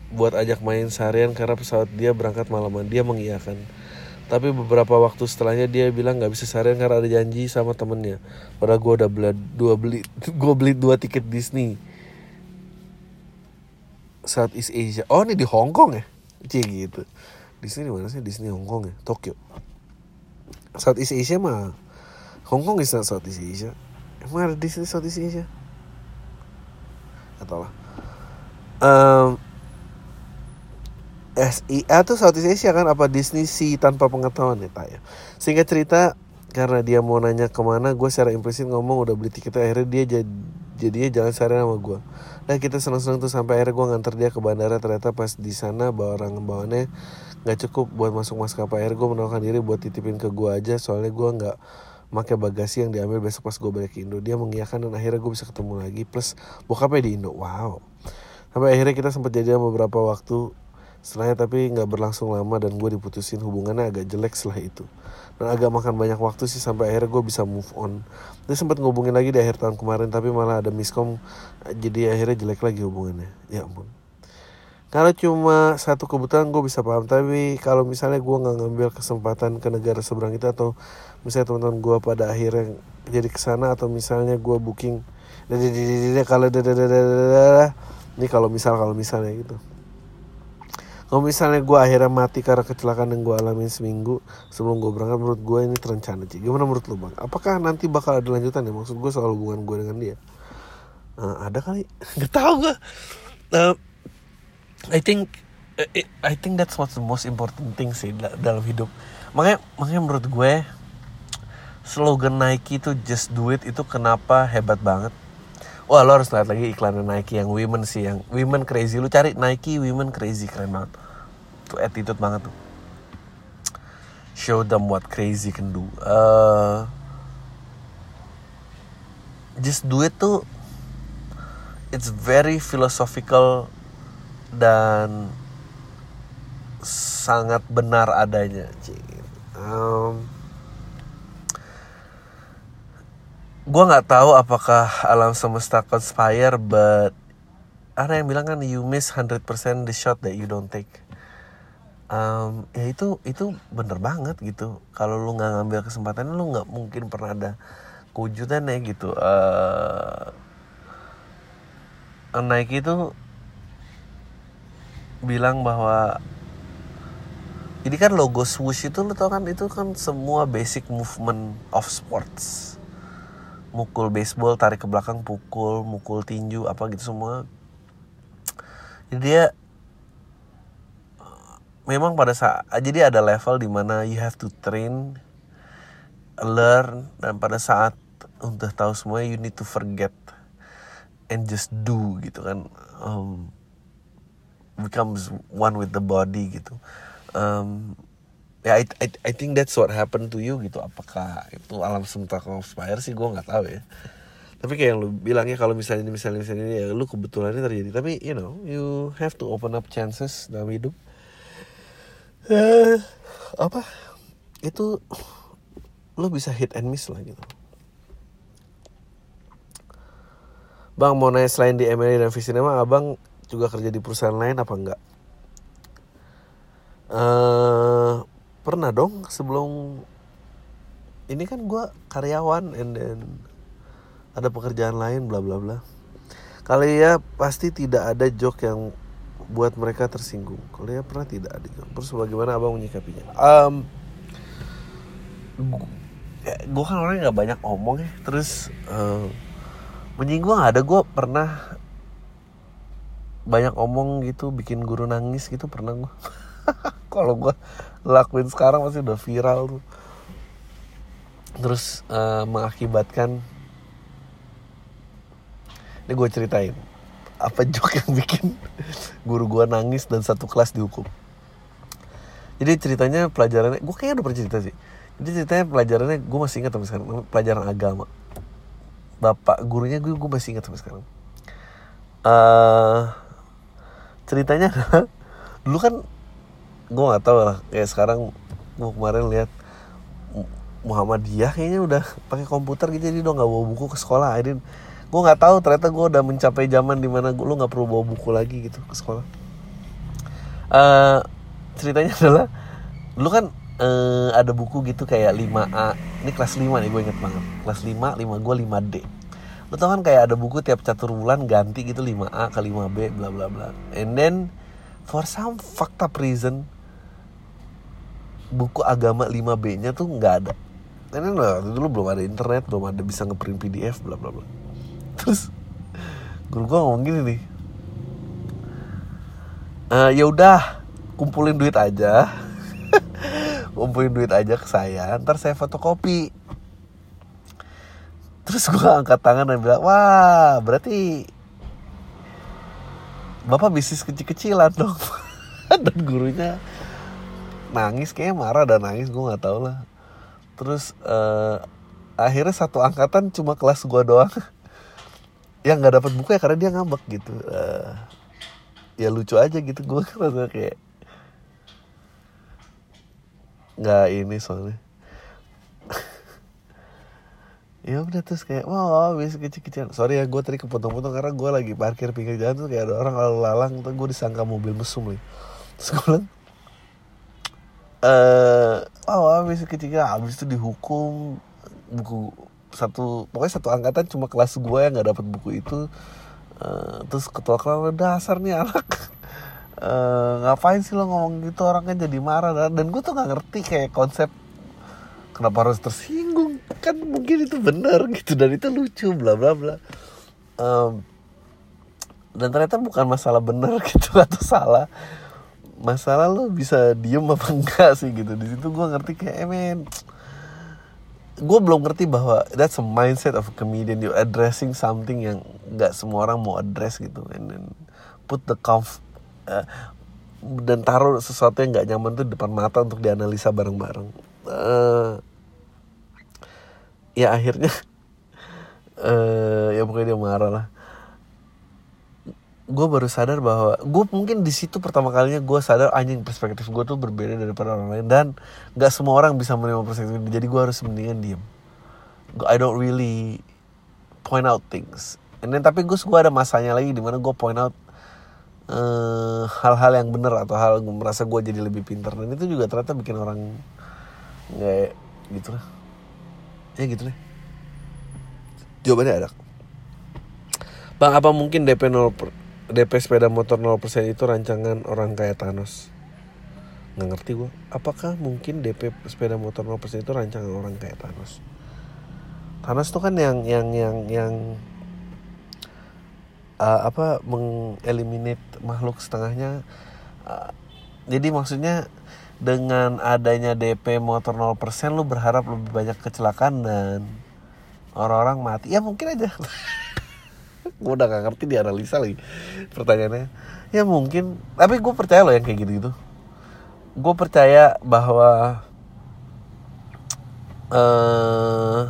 buat ajak main seharian karena pesawat dia berangkat malaman. Dia mengiyakan. Tapi beberapa waktu setelahnya dia bilang nggak bisa seharian karena ada janji sama temennya. Padahal gue udah beli dua beli gue beli dua tiket Disney. Saat East Asia. Oh ini di Hong Kong ya? Cie gitu. Disney di mana sih? Disney Hong Kong ya? Tokyo. Saat East Asia mah Hong Kong is not Southeast Asia. Emang ada Disney Southeast Asia atau lah um, SIA tuh Southeast Asia kan apa Disney sih tanpa pengetahuan ya tak ya? Sehingga cerita karena dia mau nanya ke mana gue secara implisit ngomong udah beli tiket akhirnya dia jadi jadinya jalan sehari sama gue nah kita seneng-seneng tuh sampai akhirnya gue nganter dia ke bandara ternyata pas di sana bawa orang bawaannya nggak cukup buat masuk maskapai. Akhirnya gue menawarkan diri buat titipin ke gue aja soalnya gue nggak pakai bagasi yang diambil besok pas gue balik ke Indo. Dia mengiyakan dan akhirnya gue bisa ketemu lagi. Plus bokapnya di Indo. Wow. Sampai akhirnya kita sempat jadian beberapa waktu setelahnya tapi nggak berlangsung lama dan gue diputusin hubungannya agak jelek setelah itu. Dan agak makan banyak waktu sih sampai akhirnya gue bisa move on. Dia sempat ngubungin lagi di akhir tahun kemarin tapi malah ada miskom jadi akhirnya jelek lagi hubungannya. Ya ampun. Kalau cuma satu kebutuhan gue bisa paham tapi kalau misalnya gue nggak ngambil kesempatan ke negara seberang itu atau misalnya teman-teman gue pada akhirnya jadi ke sana atau misalnya gue booking kalau ini kalau misal kalau misalnya gitu. Kalau misalnya gue akhirnya mati karena kecelakaan yang gue alamin seminggu sebelum gue berangkat menurut gue ini terencana sih gimana menurut lu bang? Apakah nanti bakal ada lanjutan ya? Maksud gue soal hubungan gue dengan dia. Uh, ada kali. Nggak tahu gue uh, I think eh, I think that's what's the most important thing sih dalam hidup. Makanya makanya menurut gue slogan Nike itu just do it itu kenapa hebat banget. Wah lo harus lihat lagi iklan Nike yang women sih yang women crazy lu cari Nike women crazy keren banget. Tuh attitude banget tuh. Show them what crazy can do. Uh, just do it tuh it's very philosophical dan sangat benar adanya um, gue nggak tahu apakah alam semesta conspire but ada yang bilang kan you miss 100% the shot that you don't take. Um, ya itu itu bener banget gitu. Kalau lu nggak ngambil kesempatan lu nggak mungkin pernah ada kewujudan ya gitu uh, Nike itu bilang bahwa ini kan logo swoosh itu lo tau kan itu kan semua basic movement of sports mukul baseball tarik ke belakang pukul mukul tinju apa gitu semua. Jadi dia memang pada saat jadi ada level di mana you have to train learn dan pada saat udah tahu semua you need to forget and just do gitu kan. Um, becomes one with the body gitu. Um, ya I, I, I think that's what happened to you gitu. Apakah itu alam semesta conspire sih? Gue nggak tahu ya. Tapi kayak yang lu bilangnya kalau misalnya misalnya misalnya ya lu kebetulan ini terjadi. Tapi you know you have to open up chances dalam hidup. Uh, apa? Itu lu bisa hit and miss lah gitu. Bang mau nanya selain di MLI dan Visinema abang juga kerja di perusahaan lain apa enggak? Uh, pernah dong sebelum ini kan gue karyawan and then ada pekerjaan lain bla bla bla. Kali ya pasti tidak ada joke yang buat mereka tersinggung. Kalau ya pernah tidak ada joke. Terus bagaimana abang menyikapinya? Um, gue kan orangnya nggak banyak omong ya. Terus uh, menyinggung ada gue pernah banyak omong gitu bikin guru nangis gitu pernah gue kalau gue lakuin sekarang masih udah viral tuh. Terus uh, mengakibatkan ini gue ceritain. Apa joke yang bikin guru gue nangis dan satu kelas dihukum? Jadi ceritanya pelajarannya gue kayaknya udah pernah cerita sih. Jadi ceritanya pelajarannya gue masih ingat sampai sekarang. Pelajaran agama. Bapak gurunya gue gue masih ingat sampai sekarang. Uh, ceritanya dulu kan gue nggak tahu lah. Kayak sekarang gue kemarin lihat Muhammadiyah kayaknya udah pakai komputer gitu jadi udah nggak bawa buku ke sekolah. Aidin gue nggak tahu ternyata gue udah mencapai zaman di mana gue lu nggak perlu bawa buku lagi gitu ke sekolah. Uh, ceritanya adalah dulu kan uh, ada buku gitu kayak 5A ini kelas 5 nih gue inget banget. Kelas 5 5 gue 5D lo tau kan kayak ada buku tiap catur bulan ganti gitu 5A ke 5B bla bla bla. And then for some fucked up reason buku agama 5B nya tuh nggak ada. Dan waktu dulu belum ada internet belum ada bisa ngeprint PDF bla bla bla. Terus guru gue ngomong gini nih. Uh, ya udah kumpulin duit aja. Kumpulin duit aja ke saya ntar saya fotokopi. Terus gue angkat tangan dan bilang wah berarti bapak bisnis kecil-kecilan dong. Dan gurunya nangis kayak marah dan nangis gue nggak tahu lah. Terus uh, akhirnya satu angkatan cuma kelas gue doang. Yang nggak dapat buku ya karena dia ngambek gitu. Uh, ya lucu aja gitu gue kan kayak nggak ini soalnya. Ya udah terus kayak wah wow, bisa kecil-kecilan. Sorry ya gue tadi kepotong-potong karena gue lagi parkir pinggir jalan tuh kayak ada orang lalu lalang tuh gue disangka mobil mesum nih. Terus eh oh, wow, bisa kecil-kecilan abis itu dihukum buku satu pokoknya satu angkatan cuma kelas gue yang nggak dapat buku itu. Uh, terus ketua kelas dasar nih anak. Uh, ngapain sih lo ngomong gitu? Orang kan jadi marah. Dan, dan gue tuh nggak ngerti kayak konsep kenapa harus tersinggung. Kan mungkin itu benar gitu dan itu lucu bla bla bla. Um, dan ternyata bukan masalah benar gitu atau salah masalah lo bisa diem apa enggak sih gitu? Di situ gue ngerti kayak eh, gue belum ngerti bahwa that's a mindset of a comedian. You addressing something yang nggak semua orang mau address gitu and then put the comf uh, dan taruh sesuatu yang nggak nyaman tuh depan mata untuk dianalisa bareng-bareng. Uh, ya akhirnya uh, ya pokoknya dia marah lah gue baru sadar bahwa gue mungkin di situ pertama kalinya gue sadar anjing perspektif gue tuh berbeda daripada orang lain. Dan nggak semua orang bisa menerima perspektif ini. Jadi gue harus mendingan diem. I don't really point out things. And then tapi gus gue ada masanya lagi di mana gue point out eh, hal-hal yang benar atau hal yang merasa gue jadi lebih pintar. Dan itu juga ternyata bikin orang nggak gitu lah. Ya gitu deh. Jawabannya ada. Bang apa mungkin DP 0 per- DP sepeda motor 0% itu rancangan orang kayak Thanos. Nggak ngerti gue apakah mungkin DP sepeda motor 0% itu rancangan orang kayak Thanos? Thanos tuh kan yang yang yang yang uh, apa mengeliminate makhluk setengahnya. Uh, jadi maksudnya dengan adanya DP motor 0% lu berharap lebih banyak kecelakaan dan orang-orang mati. Ya mungkin aja gue udah gak ngerti dianalisa lagi pertanyaannya. Ya mungkin tapi gue percaya loh yang kayak gitu gitu gue percaya bahwa eh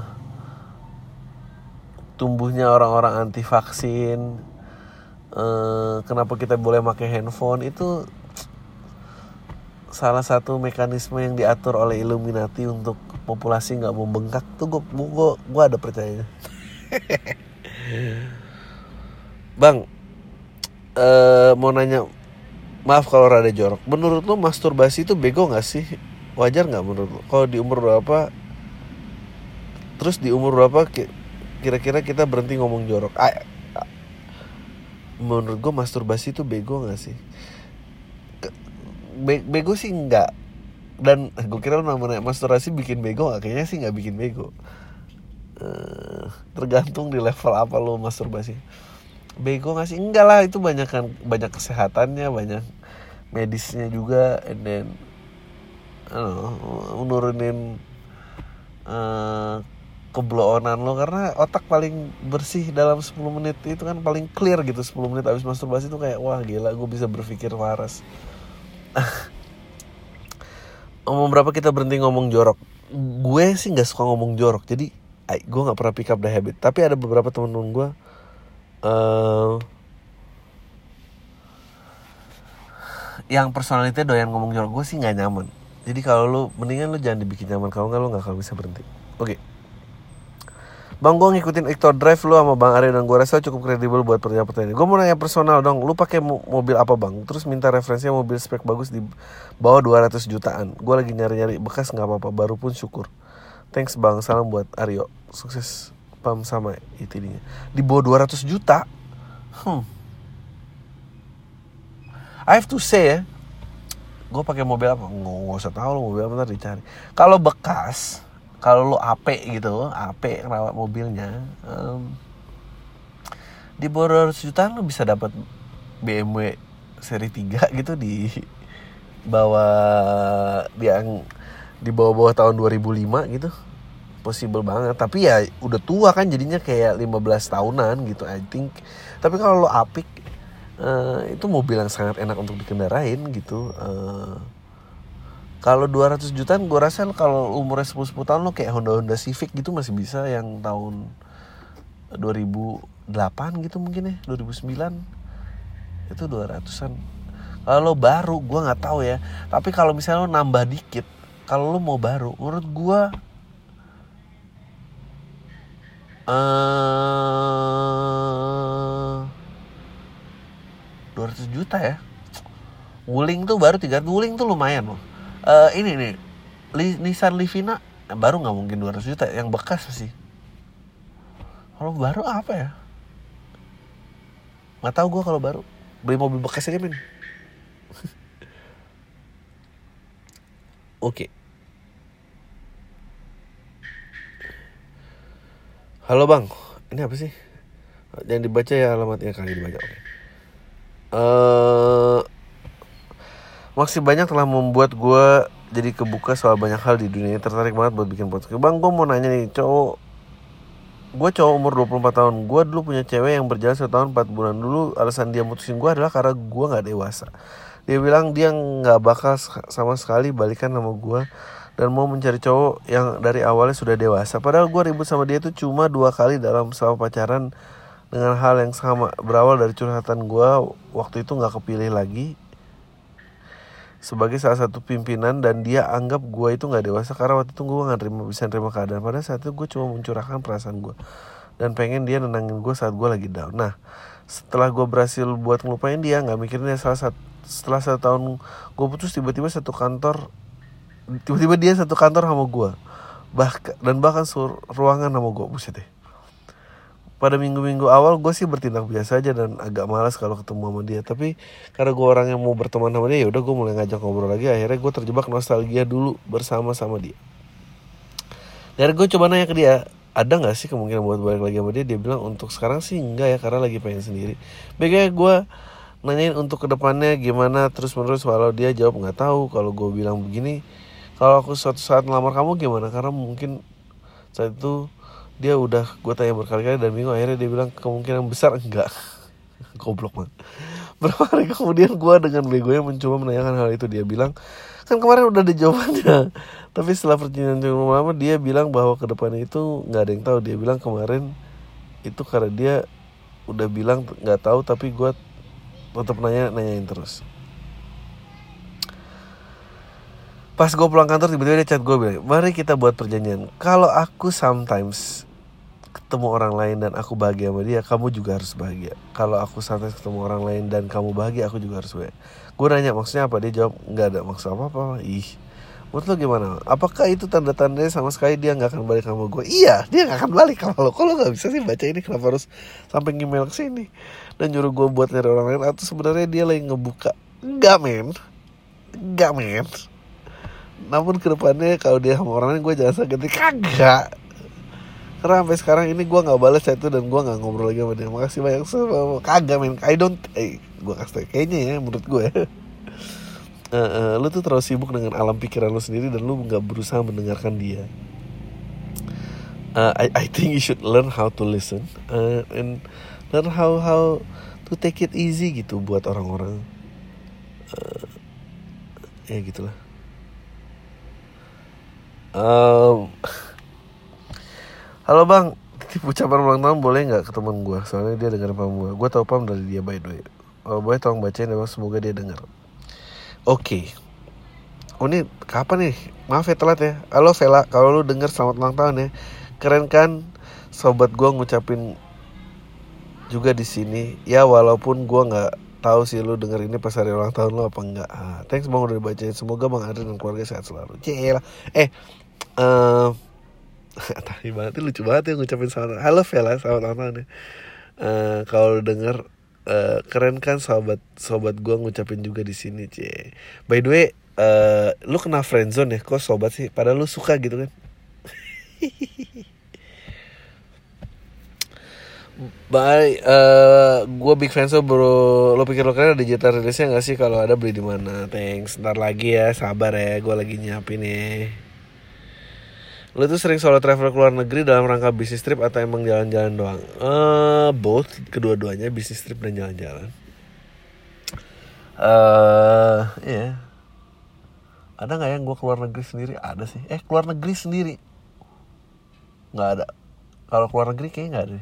tumbuhnya orang-orang anti vaksin eh, kenapa kita boleh pakai handphone itu salah satu mekanisme yang diatur oleh Illuminati untuk populasi nggak membengkak. Tuh gue gue ada percaya bang eh mau nanya maaf kalau rada jorok. Menurut lo masturbasi itu bego nggak sih? Wajar nggak menurut lo kalau di umur berapa? Terus di umur berapa ki- kira-kira kita berhenti ngomong jorok? Ah. menurut gue masturbasi itu bego nggak sih? Be- bego sih enggak dan gue kira namanya masturbasi bikin bego nggak? Kayaknya sih nggak bikin bego. Eh, tergantung di level apa lo masturbasi bego nggak sih? Enggak lah itu banyak kan banyak kesehatannya banyak medisnya juga and then know, nurunin eh kebloonan lo. Karena otak paling bersih dalam 10 menit itu kan paling clear gitu 10 menit habis masturbasi itu kayak wah gila gue bisa berpikir waras. Ngomong berapa kita berhenti ngomong jorok? Gue sih nggak suka ngomong jorok jadi gue nggak pernah pick up the habit. Tapi ada beberapa temen-temen gue eh yang personality doyan ngomong jorok gue sih nggak nyaman. Jadi kalau lu mendingan lu jangan dibikin nyaman. Kalau nggak lu nggak akan bisa berhenti. Oke. Bang gue ngikutin Ictor Drive lu sama Bang Arya dan gue rasa cukup kredibel buat pertanyaan-pertanyaan. Gue mau nanya personal dong, lu pakai mo- mobil apa bang? Terus minta referensinya mobil spek bagus di bawah 200 jutaan. Gue lagi nyari-nyari bekas nggak apa-apa, baru pun syukur. Thanks bang, salam buat Aryo. Sukses pam sama ITD-nya Di bawah 200 juta? Hmm. I have to say ya gue pakai mobil apa? Nggak usah tahu lo mobil apa ntar dicari. Kalau bekas kalau lo AP gitu AP rawat mobilnya em, di bawah 200 jutaan lo bisa dapat BMW seri 3 gitu di bawah yang di bawah-bawah tahun 2005 gitu possible banget. Tapi ya udah tua kan jadinya kayak 15 tahunan gitu I think. Tapi kalau lo apik eh, itu mobil yang sangat enak untuk dikendarain gitu eh, kalau 200 jutaan gue rasa kalau umurnya 10 10 tahun lo kayak Honda Honda Civic gitu masih bisa yang tahun 2008 gitu mungkin ya 2009 itu 200an kalau lo baru gue nggak tahu ya. Tapi kalau misalnya lo nambah dikit kalau lo mau baru menurut gue eh 200 juta ya? Wuling tuh baru 300 Wuling tuh lumayan loh. Eh ini nih Nissan Livina eh, baru nggak mungkin 200 juta yang bekas sih. Kalau baru apa ya? Nggak tahu gue kalau baru. Beli mobil bekas aja men oke halo bang. Ini apa sih? Jangan dibaca ya alamatnya kali dibaca oke. Eh masih banyak telah membuat gue jadi kebuka soal banyak hal di dunia ini. tertarik banget buat bikin podcast. Bang gue mau nanya nih cowok gue cowok umur 24 tahun. Gue dulu punya cewek yang berjalan satu tahun 4 bulan. Dulu alasan dia mutusin gue adalah karena gue nggak dewasa. Dia bilang dia nggak bakal sama sekali balikan sama gue dan mau mencari cowok yang dari awalnya sudah dewasa. Padahal gue ribut sama dia tuh cuma dua kali dalam selama pacaran dengan hal yang sama. Berawal dari curhatan gue waktu itu nggak kepilih lagi sebagai salah satu pimpinan dan dia anggap gue itu nggak dewasa. Karena waktu itu gue nggak terima bisa terima keadaan. Pada saat itu gue cuma mencurahkan perasaan gue dan pengen dia nenangin gue saat gue lagi down. Nah setelah gue berhasil buat ngelupain dia nggak mikirin dia salah satu setelah satu tahun gue putus tiba-tiba satu kantor tiba-tiba dia satu kantor sama gue bahkan dan bahkan sur ruangan sama gue buset deh. Pada minggu-minggu awal gue sih bertindak biasa aja dan agak malas kalau ketemu sama dia. Tapi karena gue orang yang mau berteman sama dia ya udah gue mulai ngajak ngobrol lagi. Akhirnya gue terjebak nostalgia dulu bersama sama dia. Dan gue coba nanya ke dia ada nggak sih kemungkinan buat balik lagi sama dia? Dia bilang untuk sekarang sih enggak ya karena lagi pengen sendiri. Bagaimana gue nanyain untuk ke depannya gimana terus menerus walau dia jawab nggak tahu. Kalau gue bilang begini kalau aku suatu saat ngelamar kamu gimana? Karena mungkin saat itu dia udah gue tanya berkali-kali dan bingung akhirnya dia bilang kemungkinan besar enggak. Goblok banget. Berapa hari kemudian gue dengan begonya mencoba menanyakan hal itu. Dia bilang kan kemarin udah ada jawabannya. Tapi setelah perjalanan cukup lama dia bilang bahwa ke depannya itu nggak ada yang tahu. Dia bilang kemarin itu karena dia udah bilang nggak tahu tapi gue tetap nanya nanyain terus pas gue pulang kantor tiba-tiba dia chat gue bilang mari kita buat perjanjian kalau aku sometimes ketemu orang lain dan aku bahagia sama dia, kamu juga harus bahagia. Kalau aku sampai ketemu orang lain dan kamu bahagia, aku juga harus bahagia. Gue nanya maksudnya apa? Dia jawab nggak ada maksud apa apa. Ih, menurut lo gimana? Apakah itu tanda-tandanya sama sekali dia nggak akan balik sama gue? Iya, dia nggak akan balik sama lo. Kalau nggak bisa sih baca ini kenapa harus sampai email ke sini dan nyuruh gue buat nyari orang lain? Atau sebenarnya dia lagi ngebuka? Enggak men, enggak men. Namun ke depannya kalau dia sama orang lain gue jangan sakit kagak. Karena sampai sekarang ini gue nggak balas itu dan gue nggak ngobrol lagi sama dia. Makasih banyak sama kagak men. I don't eh gue kasih kayaknya ya menurut gue uh, uh, lu tuh terlalu sibuk dengan alam pikiran lu sendiri dan lu nggak berusaha mendengarkan dia. Uh, I I think you should learn how to listen uh, and learn how how to take it easy gitu buat orang-orang. Uh, ya gitulah um, Halo bang, titip ucapan ulang tahun boleh nggak ke teman gue? Soalnya dia dengar pam gue. Gue tau pam dari dia by the way. Oh, boleh tolong bacain bang, semoga dia dengar. Oke. Okay. Oh ini kapan nih? Maaf ya telat ya. Halo Vela, kalau lu denger selamat ulang tahun ya. Keren kan? Sobat gue ngucapin juga di sini. Ya walaupun gue nggak tahu sih lu denger ini pas hari ulang tahun lu apa enggak. Ah, thanks bang udah dibacain. Semoga bang Adrian dan keluarga sehat selalu. Cila. Eh, uh, banget lucu banget ya ngucapin selamat halo Vela ulang tahun ya uh, kalau denger uh, keren kan sahabat sobat gue ngucapin juga di sini cie by the way uh, lu kena friendzone ya kok sobat sih padahal lu suka gitu kan Bye, uh, gue big fans lo bro. Lo pikir lo keren ada digital rilisnya gak sih? Kalau ada beli di mana? Thanks. Ntar lagi ya, sabar ya. Gue lagi nyiapin ya. Lo tuh sering solo travel ke luar negeri dalam rangka bisnis trip atau emang jalan-jalan doang? Uh, both, kedua-duanya bisnis trip dan jalan-jalan. Uh, ya. Yeah. Ada nggak yang gue keluar negeri sendiri? Ada sih. Eh, keluar negeri sendiri? Nggak ada. Kalau keluar negeri kayaknya nggak ada.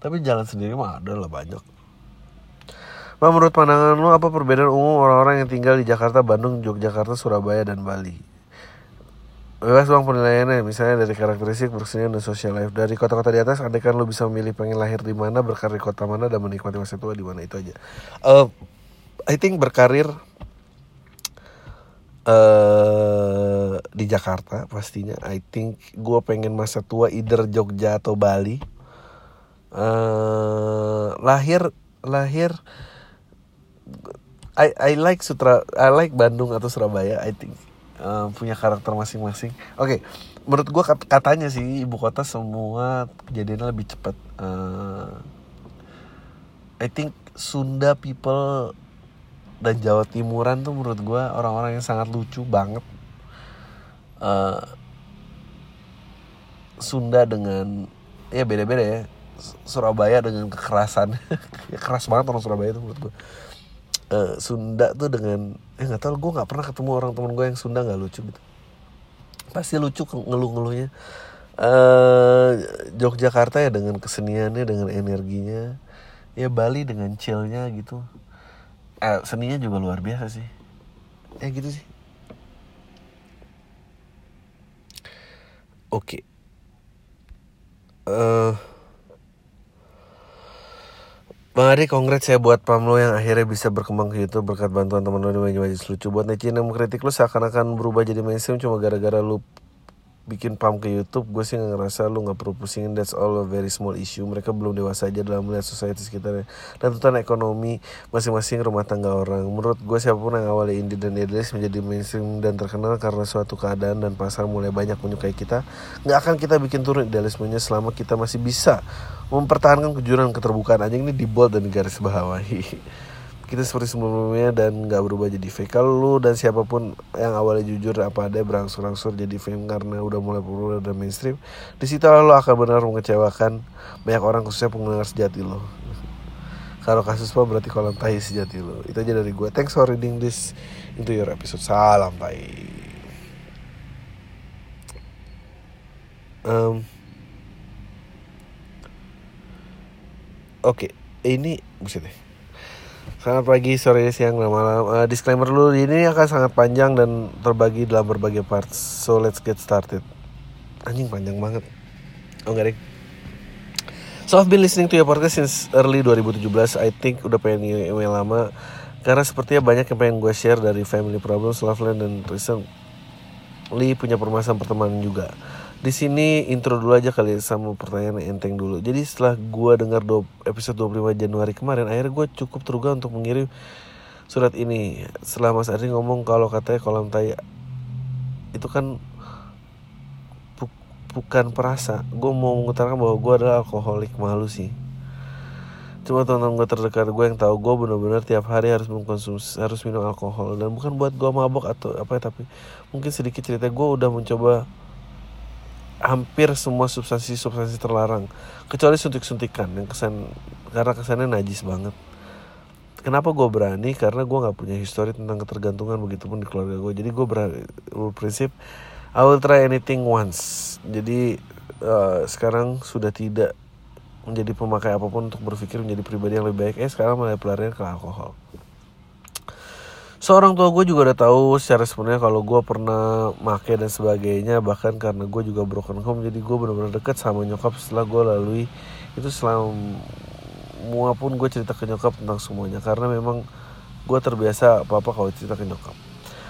Tapi jalan sendiri mah ada lah banyak. Pak, menurut pandangan lo apa perbedaan umum orang-orang yang tinggal di Jakarta, Bandung, Yogyakarta, Surabaya, dan Bali? Bebas bang penilaiannya. Misalnya dari karakteristik berkesenian dan social life. Dari kota-kota di atas andai kan lo bisa memilih pengen lahir di mana berkarir kota mana dan menikmati masa tua di mana itu aja. Uh, I think berkarir uh, di Jakarta pastinya. I think gue pengen masa tua either Jogja atau Bali. Uh, lahir lahir I I like Sutra I like Bandung atau Surabaya I think uh, punya karakter masing-masing. Oke, okay. menurut gue kat katanya sih ibu kota semua kejadiannya lebih cepat. Uh, I think Sunda people dan Jawa Timuran tuh menurut gue orang-orang yang sangat lucu banget. Uh, Sunda dengan ya beda-beda ya. Surabaya dengan kekerasan, ya keras banget orang Surabaya itu menurut gue uh, Sunda tuh dengan eh nggak tahu gue nggak pernah ketemu orang temen gue yang Sunda nggak lucu gitu. Pasti lucu ngeluh-ngeluhnya. Uh, Yogyakarta ya dengan keseniannya dengan energinya. Ya Bali dengan chillnya gitu. Eh, seninya juga luar biasa sih. Ya gitu sih. Oke. Okay. uh, Bang Adi, congrats ya buat Pamlo yang akhirnya bisa berkembang ke YouTube berkat bantuan teman lo di Majlis Lucu. Buat netizen yang mengkritik lu seakan-akan berubah jadi mainstream cuma gara-gara lu bikin pam ke YouTube gue sih ngerasa lu gak perlu pusingin that's all a very small issue. Mereka belum dewasa aja dalam melihat society sekitarnya. Dan tuntutan ekonomi masing-masing rumah tangga orang. Menurut gue siapa pun yang awalnya indie dan idealis menjadi mainstream dan terkenal karena suatu keadaan dan pasar mulai banyak menyukai kita nggak akan kita bikin turun idealismenya selama kita masih bisa mempertahankan kejujuran keterbukaan. Aja ini di bold dan garis bawahi kita seperti sebelumnya dan nggak berubah jadi fake. Kalau lu dan siapa pun yang awalnya jujur apa ada berangsur-angsur jadi fame karena udah mulai populer dan mainstream di situ lo akan benar mengecewakan banyak orang khususnya pendengar sejati lo. Kalau kasus apa berarti kolam tahi sejati lo. Itu aja dari gue thanks for reading this into your episode. Salam tahi um, oke okay. ini buset deh Selamat pagi, sore, siang, dan malam. Uh, disclaimer dulu, ini akan sangat panjang dan terbagi dalam berbagai parts. So let's get started. Anjing panjang banget. Oh enggak deh. So I've been listening to your podcast since early 2017. I think udah pengen email lama. Karena sepertinya banyak yang pengen gue share dari family problems, love line, dan recently punya permasalahan pertemanan juga di sini intro dulu aja kali sama pertanyaan enteng dulu. Jadi setelah gue dengar episode 25 Januari kemarin, akhirnya gue cukup tergugah untuk mengirim surat ini. Setelah Mas Ardi ngomong kalau katanya kolam tai itu kan bu bukan perasa. Gue mau mengutarakan bahwa gue adalah alkoholik malu sih. Cuma teman-teman gue terdekat gue yang tahu gue benar-benar tiap hari harus mengkonsumsi harus minum alkohol dan bukan buat gue mabok atau apa ya tapi mungkin sedikit cerita gue udah mencoba hampir semua substansi-substansi terlarang. Kecuali suntik-suntikan yang kesan karena kesannya najis banget. Kenapa gue berani? Karena gue nggak punya histori tentang ketergantungan begitupun di keluarga gue jadi gue berprinsip I will try anything once. Jadi uh, sekarang sudah tidak menjadi pemakai apa pun untuk berpikir menjadi pribadi yang lebih baik. Eh sekarang mulai pelarian ke alkohol seorang tua gue juga udah tahu secara sebenarnya kalau gue pernah make dan sebagainya bahkan karena gue juga broken home jadi gue benar-benar deket sama nyokap setelah gue lalui. Itu selama pun gue cerita ke nyokap tentang semuanya karena memang gue terbiasa apa apa kalau cerita ke nyokap.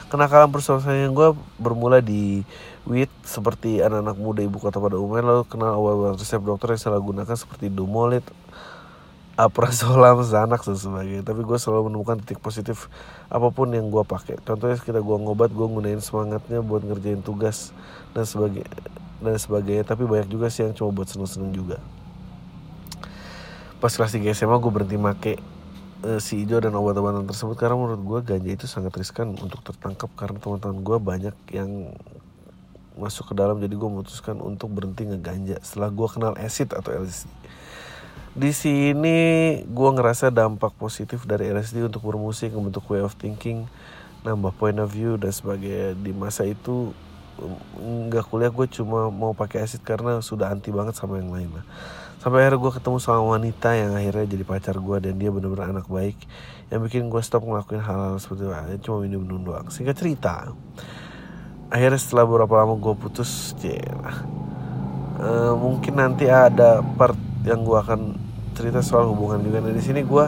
Kenakalan yang gue bermula di WIT seperti anak-anak muda ibu kota pada umumnya lalu kenal awal resep dokter yang salah gunakan seperti dumolit aprazolam, Xanax dan sebagainya. Tapi gue selalu menemukan titik positif apa pun yang gue pakai. Contohnya kita gue ngobat, gue gunain semangatnya buat ngerjain tugas dan sebagainya dan sebagainya. Tapi banyak juga sih yang cuma buat seneng-seneng juga. Pas kelas 3 SMA gue berhenti make uh, si hijau dan obat-obatan tersebut karena menurut gue ganja itu sangat riskan untuk tertangkap karena teman-teman gue banyak yang masuk ke dalam jadi gue memutuskan untuk berhenti ngeganja setelah gue kenal acid atau LSD di sini gue ngerasa dampak positif dari LSD untuk bermusik membentuk way of thinking nambah point of view dan sebagainya di masa itu nggak kuliah gue cuma mau pakai acid karena sudah anti banget sama yang lain lah. Sampai akhirnya gue ketemu sama wanita yang akhirnya jadi pacar gue dan dia benar-benar anak baik yang bikin gue stop ngelakuin hal-hal seperti itu. Cuma minum minum doang. Sehingga cerita akhirnya setelah beberapa lama gue putus uh, mungkin nanti ada part yang gue akan cerita soal hubungan juga. Nah di sini gue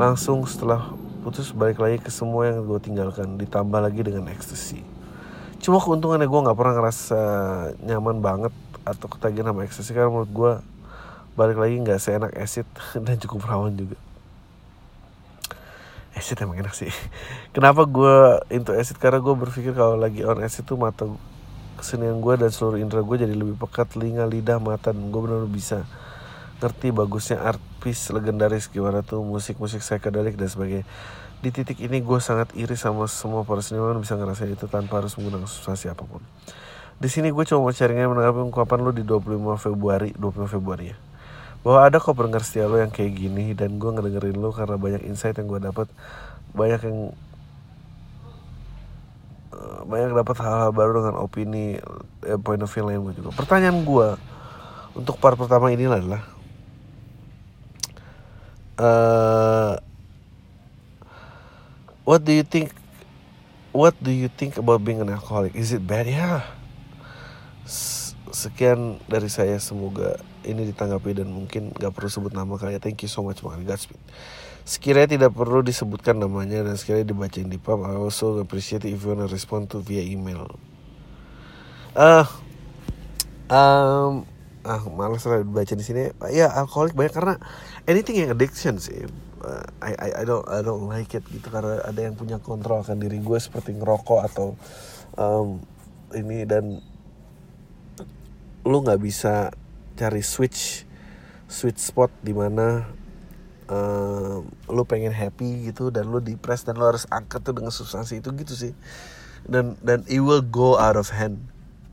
langsung setelah putus balik lagi ke semua yang gue tinggalkan. Ditambah lagi dengan ekstasi cuma keuntungannya gue nggak pernah ngerasa nyaman banget atau ketagihan sama ekstasi karena menurut gue balik lagi nggak seenak acid dan cukup rawan juga. Acid emang enak sih. Kenapa gue into acid? Karena gue berpikir kalau lagi on acid tuh mata kesenian gue dan seluruh indera gue jadi lebih pekat telinga lidah mata dan gue benar-benar bisa ngerti bagusnya art piece legendaris gimana tuh musik-musik psychedelic dan sebagainya. Di titik ini gue sangat iri sama semua para seniman bisa ngerasain itu tanpa harus menggunakan substansi apa pun di sini gue cuma mau sharingnya menanggapi ungkapan lo di 25 Februari 25 Februari ya. Bahwa ada kok pendengar setia lo yang kayak gini dan gue ngedengerin lo karena banyak insight yang gue dapat banyak yang eh, banyak dapat hal-hal baru dengan opini eh, point of view lain gue juga. Pertanyaan gue untuk part pertama ini adalah uh, what do you think what do you think about being an alcoholic? Is it bad? Yeah sekian dari saya. Semoga ini ditanggapi dan mungkin gak perlu sebut nama kalian. Thank you so much bang. Godspeed. Sekiranya tidak perlu disebutkan namanya dan sekiranya dibacain di pub I also appreciate if you wanna respond to via email. Ah um, ah malas lah baca di sini. Ya alkoholik banyak karena anything yang addiction sih uh, I, I I don't I don't like it gitu. Karena ada yang punya kontrol akan diri gue seperti ngerokok atau um, ini dan lu nggak bisa cari switch switch spot di mana lu pengen happy gitu dan lu depres dan lu harus angkat tuh dengan substansi itu gitu sih. Dan dan it will go out of hand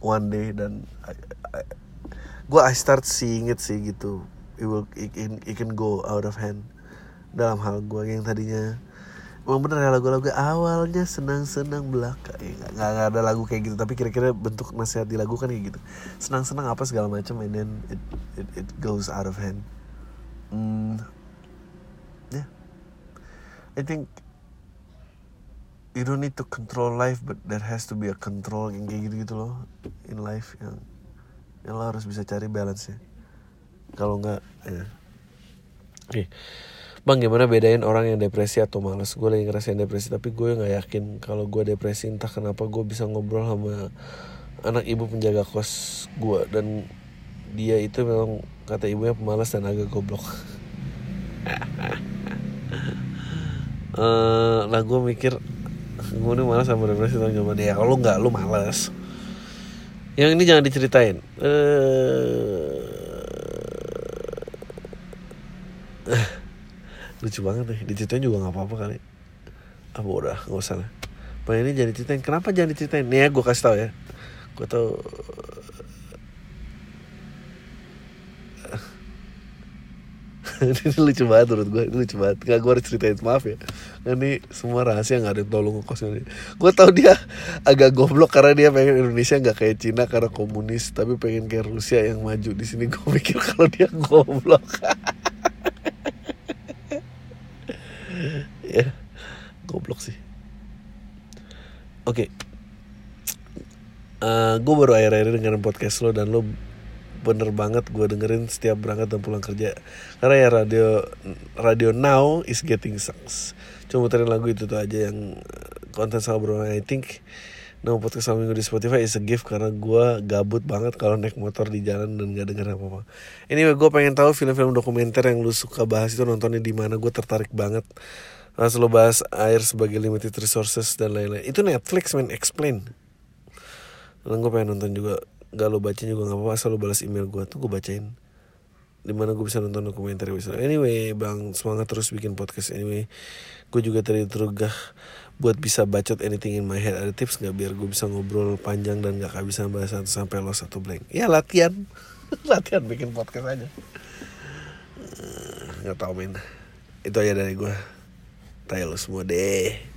one day dan I, I, gue I start seeing it sih gitu it will it can, it can go out of hand. Dalam hal gue yang tadinya Emang bener ya lagu-lagu awalnya senang-senang belaka. Ya, gak, gak, ada lagu kayak gitu. Tapi kira-kira bentuk nasihat di lagu kan kayak gitu. Senang-senang apa segala macam and then it, it, it goes out of hand. Ya. Yeah. I think You don't need to control life But there has to be a control yang kayak gitu-gitu loh In life yang Yang lo harus bisa cari balance ya Kalau nggak ya. Oke. Bang gimana bedain orang yang depresi atau males? Gue lagi ngerasain depresi tapi gue gak yakin Kalau gue depresi entah kenapa gue bisa ngobrol sama Anak ibu penjaga kos gue. Dan dia itu memang kata ibunya pemalas dan agak goblok. Uh, Nah gue mikir Gue ini malas sama depresi atau gimana Ya kalau gak lu males. Yang ini jangan diceritain. Uh, lucu banget nih. Diceritain juga nggak apa-apa kali. Ah, udah nggak usah lah. Pak ini jangan diceritain. Kenapa jangan diceritain? Nih ya gue kasih tau ya. Gue tau ini lucu banget menurut gue ini lucu banget. Gak gue harus ceritain. Maaf ya. Ini semua rahasia nggak ada yang tolong ngekos ini. Gue tau dia agak goblok karena dia pengen Indonesia nggak kayak Cina karena komunis tapi pengen kayak Rusia yang maju. Di sini gue mikir kalau dia goblok ya goblok sih oke okay. uh, eh, gue baru akhir-akhir dengerin podcast lo dan lo bener banget gue dengerin setiap berangkat dan pulang kerja karena ya radio radio now is getting sucks cuma muterin lagu itu tuh aja yang eh, konten sama bro I think Nama podcast sama minggu di Spotify is a gift karena gue gabut banget kalau naik motor di jalan dan gak denger apa-apa. Anyway, gue pengen tahu film-film dokumenter yang lu suka bahas itu nontonnya di mana. Gue tertarik banget. Pas lo bahas air sebagai limited resources dan lain-lain. Itu Netflix main explain. Dan gue pengen nonton juga. Gak lo baca juga gak apa-apa asal lo balas email gue tuh gue bacain. Di mana gue bisa nonton dokumenter anyway bang semangat terus bikin podcast. Anyway gue juga tadi terugah buat bisa bacot anything in my head. Ada tips nggak biar gue bisa ngobrol panjang dan gak kehabisan bahas satu sampai lo satu blank? Ya latihan. Latihan bikin podcast aja. Nggak tau men. Itu aja dari gue tayo lo semua deh